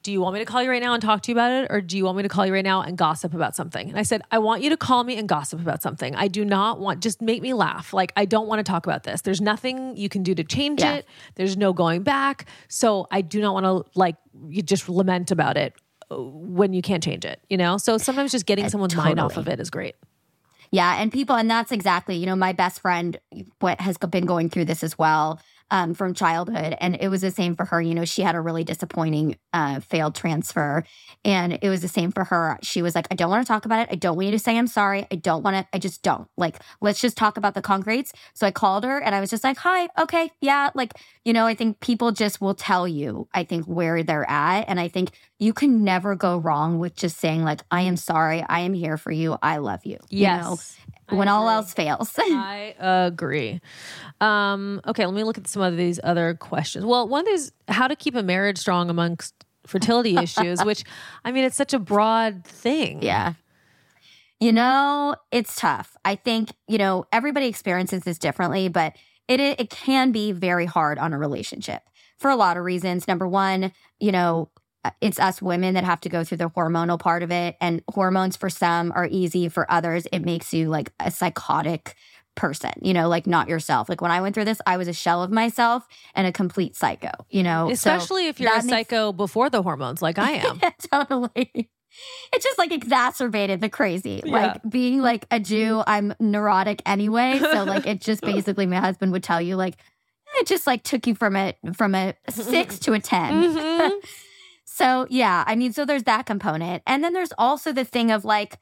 Do you want me to call you right now and talk to you about it? Or do you want me to call you right now and gossip about something? And I said, I want you to call me and gossip about something. I do not want, just make me laugh. Like, I don't want to talk about this. There's nothing you can do to change Yeah. it, there's no going back. So I do not want to, like, you just lament about it uh, when you can't change it, you know? So sometimes just getting someone's mind off of it is great. Yeah, and people, and that's exactly, you know, my best friend what has been going through this as well um, from childhood, and it was the same for her. You know, she had a really disappointing uh, failed transfer, and it was the same for her. She was like, "I don't want to talk about it. I don't want you to say I'm sorry. I don't want to. I just don't. Like, let's just talk about the concretes." So I called her, and I was just like, "Hi, okay, yeah." Like, you know, I think people just will tell you. I think where they're at, and I think you can never go wrong with just saying like, "I am sorry. I am here for you. I love you." You know? When all else fails. <laughs> I agree. Um, okay, let me look at some of these other questions. Well, one is how to keep a marriage strong amongst fertility <laughs> issues, which I mean, it's such a broad thing. yeah. You know, it's tough. I think, you know, everybody experiences this differently, but it it can be very hard on a relationship for a lot of reasons. Number one, you know, it's us women that have to go through the hormonal part of it. And hormones for some are easy, for others, it makes you like a psychotic person, you know, like not yourself. Like when I went through this, I was a shell of myself and a complete psycho, you know. So Especially if you're a makes- psycho before the hormones, like I am. <laughs> Yeah, totally. It just like exacerbated the crazy. Like being like a Jew, I'm neurotic anyway. So like it just <laughs> basically my husband would tell you like it just like took you from a from a six <laughs> to a 10 Mhm. So yeah, I mean, so there's that component, and then there's also the thing of like,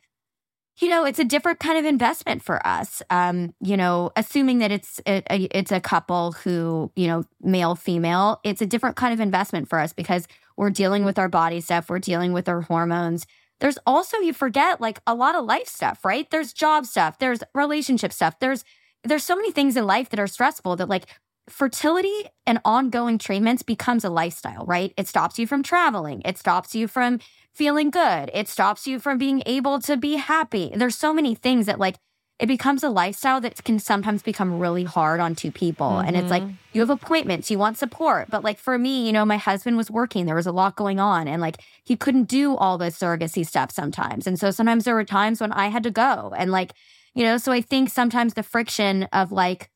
you know, it's a different kind of investment for us. Um, you know, assuming that it's a, it's a couple who you know, male female, it's a different kind of investment for us because we're dealing with our body stuff, we're dealing with our hormones. There's also you forget like a lot of life stuff, right? There's job stuff, there's relationship stuff, there's there's so many things in life that are stressful that like fertility and ongoing treatments becomes a lifestyle, right? It stops you from traveling. It stops you from feeling good. It stops you from being able to be happy. There's so many things that like it becomes a lifestyle that can sometimes become really hard on two people. And it's like mm-hmm. you have appointments, you want support. But like for me, you know, my husband was working, there was a lot going on, and like he couldn't do all the surrogacy stuff sometimes. And so sometimes there were times when I had to go. And like, you know, so I think sometimes the friction of like,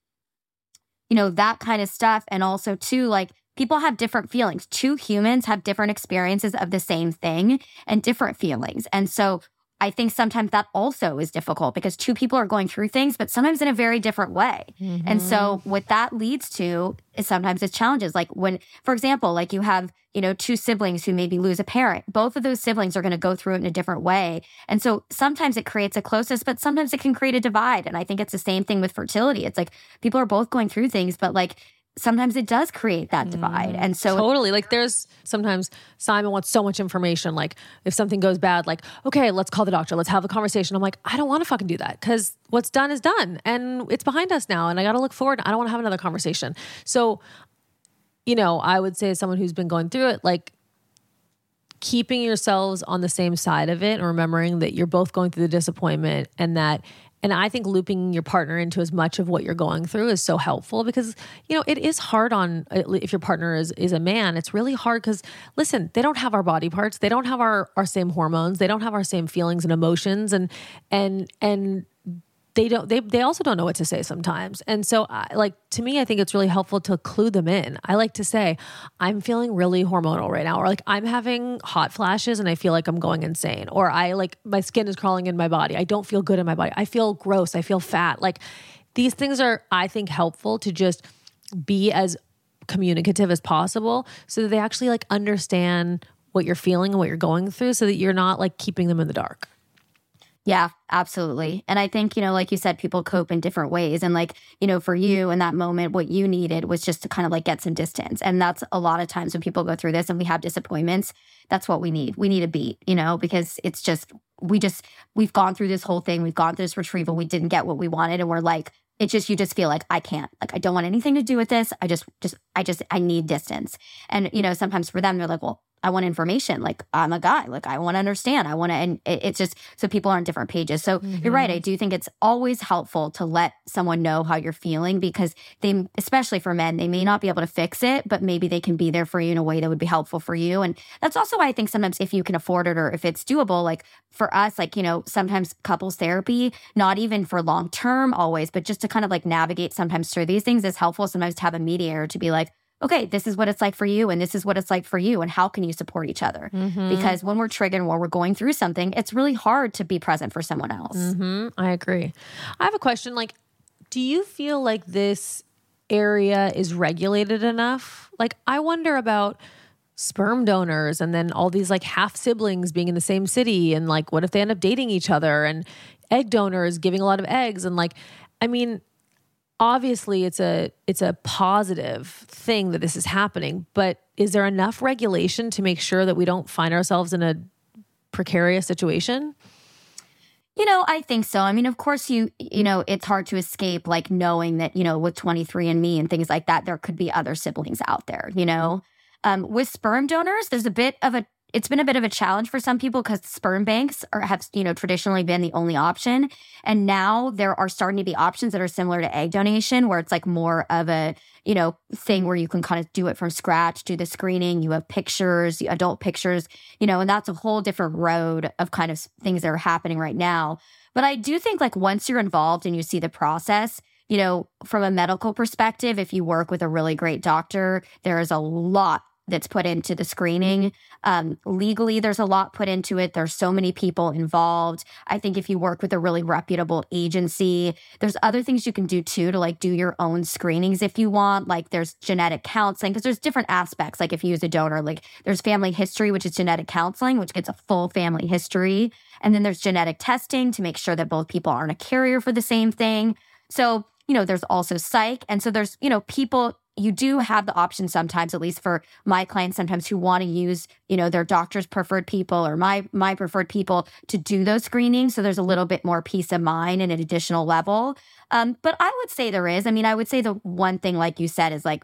you know, that kind of stuff. And also, too, like people have different feelings. Two humans have different experiences of the same thing and different feelings. And so I think sometimes that also is difficult because two people are going through things, but sometimes in a very different way. And so mm-hmm. what that leads to is sometimes it's challenges. Like when, for example, like you have, you know, two siblings who maybe lose a parent. Both of those siblings are going to go through it in a different way. And so sometimes it creates a closeness, but sometimes it can create a divide. And I think it's the same thing with fertility. It's like people are both going through things, but like sometimes it does create that divide. Mm, and so totally. Like there's sometimes Simon wants so much information. Like if something goes bad, like, okay, let's call the doctor. Let's have a conversation. I'm like, I don't want to fucking do that because what's done is done and it's behind us now. And I got to look forward. I don't want to have another conversation. So, you know, I would say as someone who's been going through it, like keeping yourselves on the same side of it and remembering that you're both going through the disappointment and that and I think looping your partner into as much of what you're going through is so helpful because you know it is hard on if your partner is is a man it's really hard cuz listen they don't have our body parts. They don't have our our same hormones. They don't have our same feelings and emotions and and and they don't they they also don't know what to say sometimes. And so I, like to me i think it's really helpful to clue them in. I like to say i'm feeling really hormonal right now or like i'm having hot flashes and i feel like i'm going insane or i like my skin is crawling in my body. I don't feel good in my body. I feel gross. I feel fat. Like these things are i think helpful to just be as communicative as possible so that they actually like understand what you're feeling and what you're going through so that you're not like keeping them in the dark Yeah, absolutely. And I think, you know, like you said, people cope in different ways. And like, you know, for you in that moment, what you needed was just to kind of like get some distance. And that's a lot of times when people go through this and we have disappointments, that's what we need. We need a beat, you know, because it's just, we just, we've gone through this whole thing. We've gone through this retrieval. We didn't get what we wanted. And we're like, it's just, you just feel like I can't, like, I don't want anything to do with this. I just, just, I just, I need distance. And, you know, sometimes for them, they're like, well, I want information. Like I'm a guy. Like I want to understand. I want to, and it, it's just so people are on different pages. So mm-hmm. you're right. I do think it's always helpful to let someone know how you're feeling because they, especially for men, they may not be able to fix it, but maybe they can be there for you in a way that would be helpful for you. And that's also why I think sometimes if you can afford it or if it's doable, like for us, like you know, sometimes couples therapy, not even for long term always, but just to kind of like navigate sometimes through these things is helpful. Sometimes to have a mediator to be like okay, this is what it's like for you, and this is what it's like for you, and how can you support each other? Mm-hmm. Because when we're triggered, when we're going through something, it's really hard to be present for someone else. Mm-hmm. I agree. I have a question. Like, do you feel like this area is regulated enough? Like, I wonder about sperm donors and then all these like half siblings being in the same city and like what if they end up dating each other and egg donors giving a lot of eggs and like I mean obviously it's a it's a positive thing that this is happening but is there enough regulation to make sure that we don't find ourselves in a precarious situation you know, I think so. I mean, of course, you you know, it's hard to escape like knowing that you know with 23andMe and things like that, there could be other siblings out there. You know, um, with sperm donors, there's a bit of a it's been a bit of a challenge for some people because sperm banks are, have you know traditionally been the only option. And now there are starting to be options that are similar to egg donation where it's like more of a you know thing where you can kind of do it from scratch do the screening you have pictures adult pictures you know and that's a whole different road of kind of things that are happening right now. But i do think like once you're involved and you see the process you know, from a medical perspective, if you work with a really great doctor, there is a lot that's put into the screening. Um, legally, there's a lot put into it. There's so many people involved. I think if you work with a really reputable agency, there's other things you can do too to like do your own screenings if you want. Like there's genetic counseling because there's different aspects. Like if you use a donor, like there's family history, which is genetic counseling, which gets a full family history. And then there's genetic testing to make sure that both people aren't a carrier for the same thing. So, you know, there's also psych. And so there's, you know, people you do have the option sometimes at least for my clients sometimes who want to use you know their doctor's preferred people or my my preferred people to do those screenings so there's a little bit more peace of mind and an additional level. Um, but i would say there is. I mean i would say the one thing like you said is like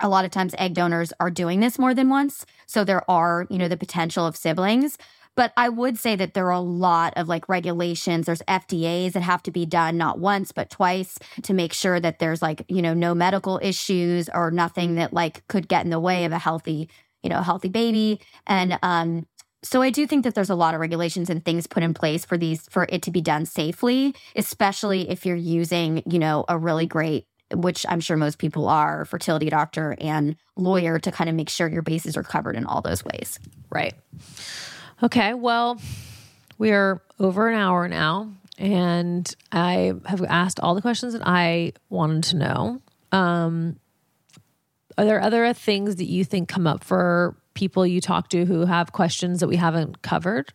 a lot of times egg donors are doing this more than once so there are you know the potential of siblings but I would say that there are a lot of like regulations. There's FDAs that have to be done not once, but twice to make sure that there's like, you know, no medical issues or nothing that like could get in the way of a healthy, you know, healthy baby. And, um, so I do think that there's a lot of regulations and things put in place for these for it to be done safely, especially if you're using, you know, a really great which I'm sure most people are, fertility doctor and lawyer to kind of make sure your bases are covered in all those ways. Right. Okay, well, we are over an hour now, and I have asked all the questions that I wanted to know. Um, are there other things that you think come up for people you talk to who have questions that we haven't covered?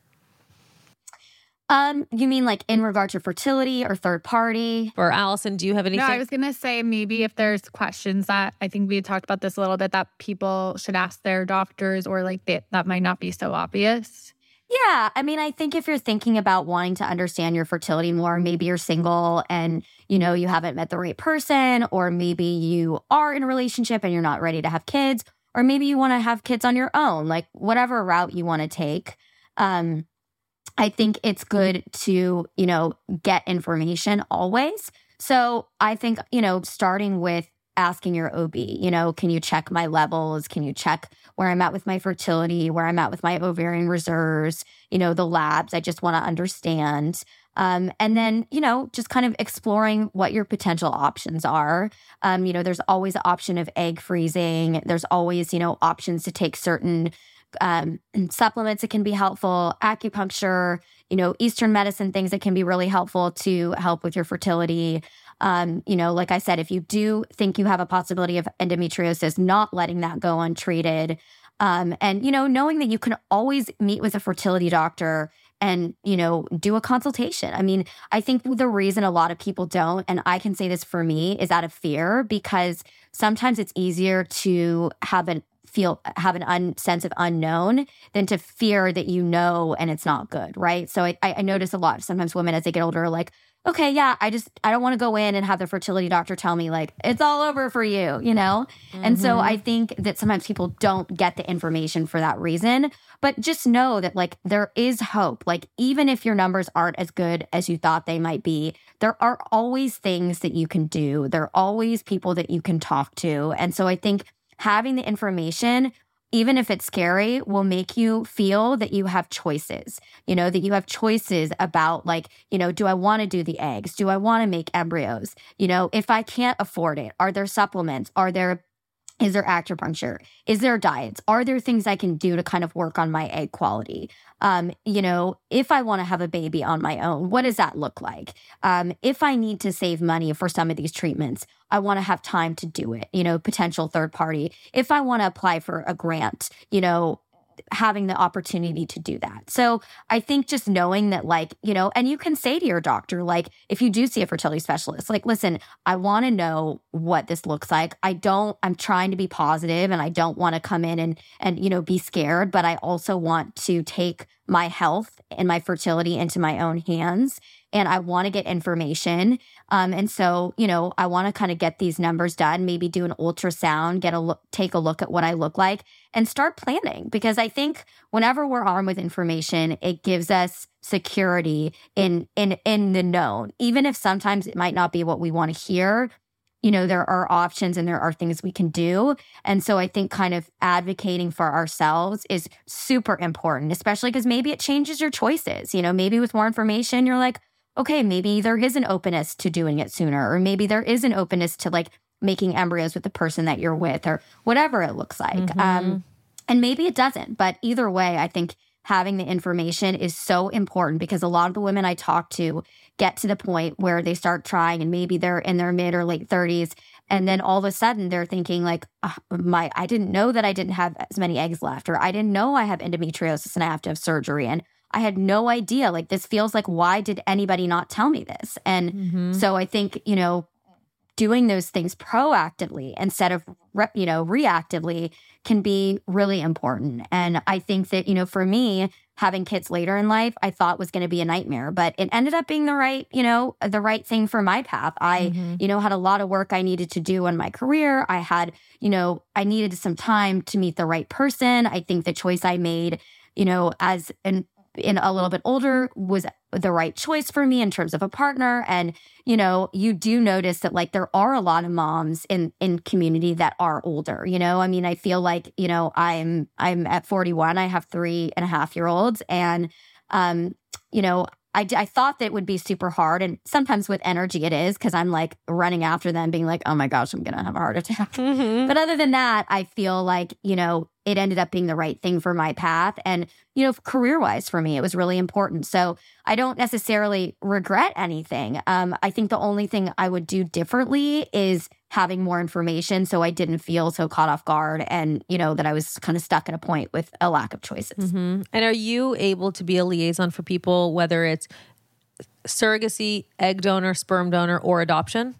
Um, you mean like in regard to fertility or third party? Or Allison, do you have anything? No, I was gonna say maybe if there's questions that I think we had talked about this a little bit that people should ask their doctors or like they, that might not be so obvious. Yeah. I mean, I think if you're thinking about wanting to understand your fertility more, maybe you're single and, you know, you haven't met the right person, or maybe you are in a relationship and you're not ready to have kids, or maybe you want to have kids on your own, like whatever route you want to take. Um, I think it's good to, you know, get information always. So I think, you know, starting with asking your OB, you know, can you check my levels? Can you check where I'm at with my fertility, where I'm at with my ovarian reserves, you know, the labs. I just want to understand. Um, and then, you know, just kind of exploring what your potential options are. Um, you know, there's always the option of egg freezing. There's always, you know, options to take certain um, supplements that can be helpful, acupuncture, you know, Eastern medicine things that can be really helpful to help with your fertility. Um, you know, like I said, if you do think you have a possibility of endometriosis, not letting that go untreated. Um, and, you know, knowing that you can always meet with a fertility doctor and, you know, do a consultation. I mean, I think the reason a lot of people don't, and I can say this for me, is out of fear because sometimes it's easier to have an feel have an un, sense of unknown than to fear that you know and it's not good right? So I, I notice a lot sometimes women as they get older are like okay yeah i just i don't want to go in and have the fertility doctor tell me like it's all over for you you know? Mm-hmm. and so i think that sometimes people don't get the information for that reason but just know that like there is hope. Like even if your numbers aren't as good as you thought they might be there are always things that you can do. There are always people that you can talk to. And so i think having the information even if it's scary, will make you feel that you have choices, you know, that you have choices about, like, you know, do I want to do the eggs? Do I want to make embryos? You know, if I can't afford it, are there supplements? Are there is there acupuncture? Is there diets? Are there things I can do to kind of work on my egg quality? Um, you know, if I want to have a baby on my own, what does that look like? Um, if I need to save money for some of these treatments, I want to have time to do it, you know, potential third party. If I want to apply for a grant, you know, having the opportunity to do that. So I think just knowing that, like, you know, and you can say to your doctor, like, if you do see a fertility specialist, like, listen, I want to know what this looks like. I don't, I'm trying to be positive and I don't want to come in and, and, you know, be scared, but I also want to take my health and my fertility into my own hands and I want to get information. Um, and so, you know, I want to kind of get these numbers done, maybe do an ultrasound, get a look, take a look at what I look like and start planning because I think whenever we're armed with information, it gives us security in in in the known. Even if sometimes it might not be what we want to hear, you know, there are options and there are things we can do. And so I think kind of advocating for ourselves is super important, especially because maybe it changes your choices. You know, maybe with more information, you're like, okay, maybe there is an openness to doing it sooner, or maybe there is an openness to like making embryos with the person that you're with, or whatever it looks like. Mm-hmm. Um, and maybe it doesn't, but either way, I think having the information is so important because a lot of the women I talk to get to the point where they start trying and maybe they're in their mid or late 30s and then all of a sudden they're thinking like oh, my I didn't know that I didn't have as many eggs left or I didn't know I have endometriosis and I have to have surgery and I had no idea. Like, this feels like, why did anybody not tell me this? And mm-hmm. so I think, you know, doing those things proactively instead of, re- you know, reactively can be really important. And I think that, you know, for me, having kids later in life, I thought was going to be a nightmare, but it ended up being the right, you know, the right thing for my path. I, mm-hmm. you know, had a lot of work I needed to do in my career. I had, you know, I needed some time to meet the right person. I think the choice I made, you know, as an in a little bit older was the right choice for me in terms of a partner and you know you do notice that like there are a lot of moms in in community that are older you know i mean i feel like you know i'm i'm at 41 i have three and a half year olds and um you know I, I thought that it would be super hard. And sometimes with energy, it is because I'm like running after them, being like, oh my gosh, I'm going to have a heart attack. Mm-hmm. But other than that, I feel like, you know, it ended up being the right thing for my path. And, you know, career wise for me, it was really important. So I don't necessarily regret anything. Um, I think the only thing I would do differently is having more information so I didn't feel so caught off guard and, you know, that I was kind of stuck at a point with a lack of choices. Mm-hmm. And are you able to be a liaison for people, whether it's surrogacy, egg donor, sperm donor, or adoption?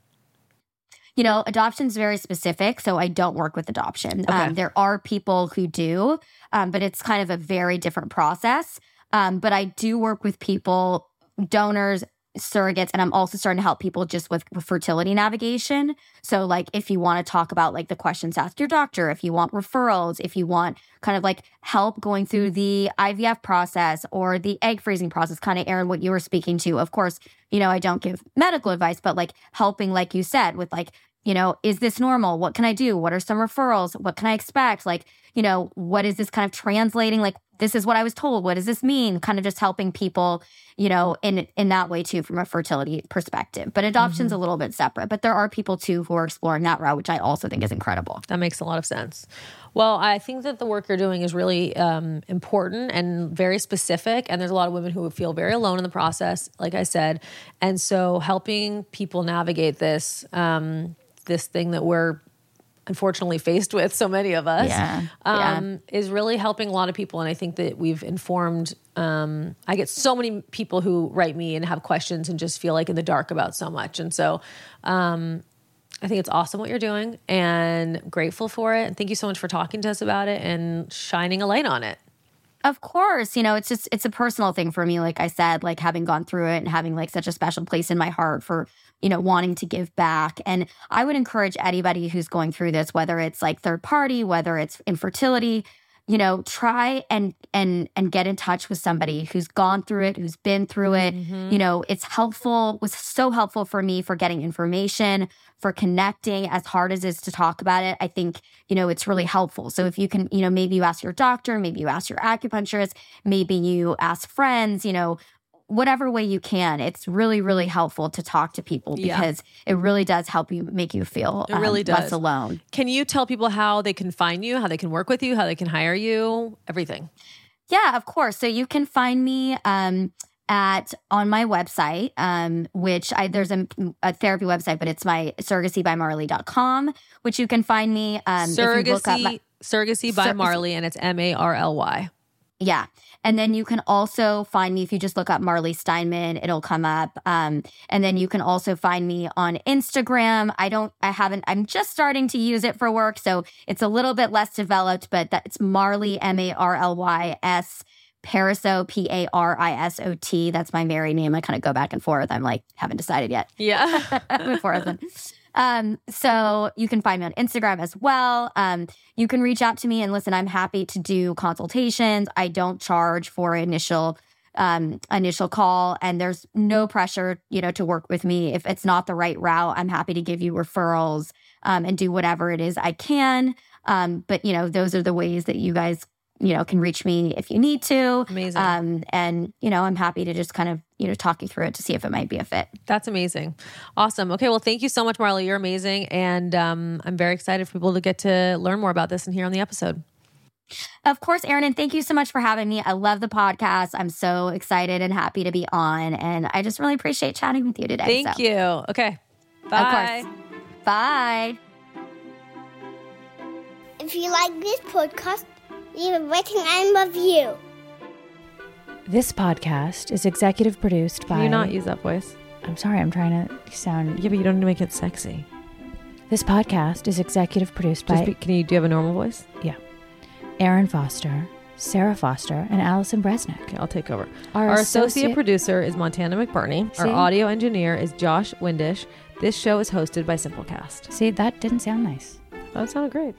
You know, adoption is very specific, so I don't work with adoption. Okay. Um, there are people who do, um, but it's kind of a very different process. Um, but I do work with people, donors, surrogates, and I'm also starting to help people just with fertility navigation. So, like, if you want to talk about like the questions ask your doctor, if you want referrals, if you want kind of like help going through the IVF process or the egg freezing process, kind of Erin, what you were speaking to. Of course, you know, I don't give medical advice, but like helping, like you said, with like you know, is this normal? What can I do? What are some referrals? What can I expect? Like, you know, what is this kind of translating? Like, this is what I was told. What does this mean? Kind of just helping people, you know, in in that way too, from a fertility perspective. But adoption's mm-hmm. a little bit separate. But there are people too who are exploring that route, which I also think is incredible. That makes a lot of sense. Well, I think that the work you're doing is really um, important and very specific. And there's a lot of women who feel very alone in the process, like I said. And so helping people navigate this um, this thing that we're unfortunately faced with so many of us Yeah. Yeah. um, is really helping a lot of people and i think that we've informed um, i get so many people who write me and have questions and just feel like in the dark about so much and so um, i think it's awesome what you're doing and grateful for it and thank you so much for talking to us about it and shining a light on it Of course, you know, it's just it's a personal thing for me like I said, like having gone through it and having like such a special place in my heart for, you know, wanting to give back. And I would encourage anybody who's going through this whether it's like third party, whether it's infertility, you know, try and and and get in touch with somebody who's gone through it, who's been through it. Mm-hmm. You know, it's helpful, was so helpful for me for getting information, for connecting as hard as it is to talk about it. I think, you know, it's really helpful. So if you can, you know, maybe you ask your doctor, maybe you ask your acupuncturist, maybe you ask friends, you know, whatever way you can. It's really, really helpful to talk to people Yeah. because it really does help you make you feel It really um, less does. alone. can you tell people how they can find you how they can work with you how they can hire you everything Yeah, of course. So you can find me um, at on my website, um, which I there's a, a therapy website, but it's my surrogacybymarly.com, which you can find me. Um, if you look up surrogacy my- surrogacy by Sur- marly and it's m-a-r-l-y Yeah. And then you can also find me if you just look up Marly Steinman, it'll come up. Um, and then you can also find me on Instagram. I don't, I haven't, I'm just starting to use it for work. So it's a little bit less developed, but that's Marley, M A R L Y S, Parisot, P A R I S O T. That's my married name. I kind of go back and forth. I'm like, haven't decided yet yeah <laughs> before. Um, so you can find me on Instagram as well. Um, you can reach out to me and listen, I'm happy to do consultations. I don't charge for initial um initial call and there's no pressure, you know, to work with me. If it's not the right route, I'm happy to give you referrals um and do whatever it is I can. Um, but you know, those are the ways that you guys, you know, can reach me if you need to. amazing Um, and you know, I'm happy to just kind of, you know, talk you through it to see if it might be a fit. That's amazing. Awesome. Okay. Well, thank you so much, Marla. You're amazing. And um, I'm very excited for people to get to learn more about this and hear on the episode. Of course, Erin, and thank you so much for having me. I love the podcast. I'm so excited and happy to be on, and I just really appreciate chatting with you today. Thank So, you. Okay. Bye. Of course. Bye. If you like this podcast, leave a rating and review. This podcast is executive produced by. Can you not use that voice? I'm sorry, I'm trying to sound. Yeah, but you don't need to make it sexy. This podcast is executive produced Just by be, can you do you have a normal voice? Yeah. Erin Foster, Sara Foster, and Allison Bresnick. Okay, I'll take over. Our, Our associate producer is Montana McBirney. Our audio engineer is Josh Windisch. This show is hosted by Simplecast. See, that didn't sound nice. That sounded great.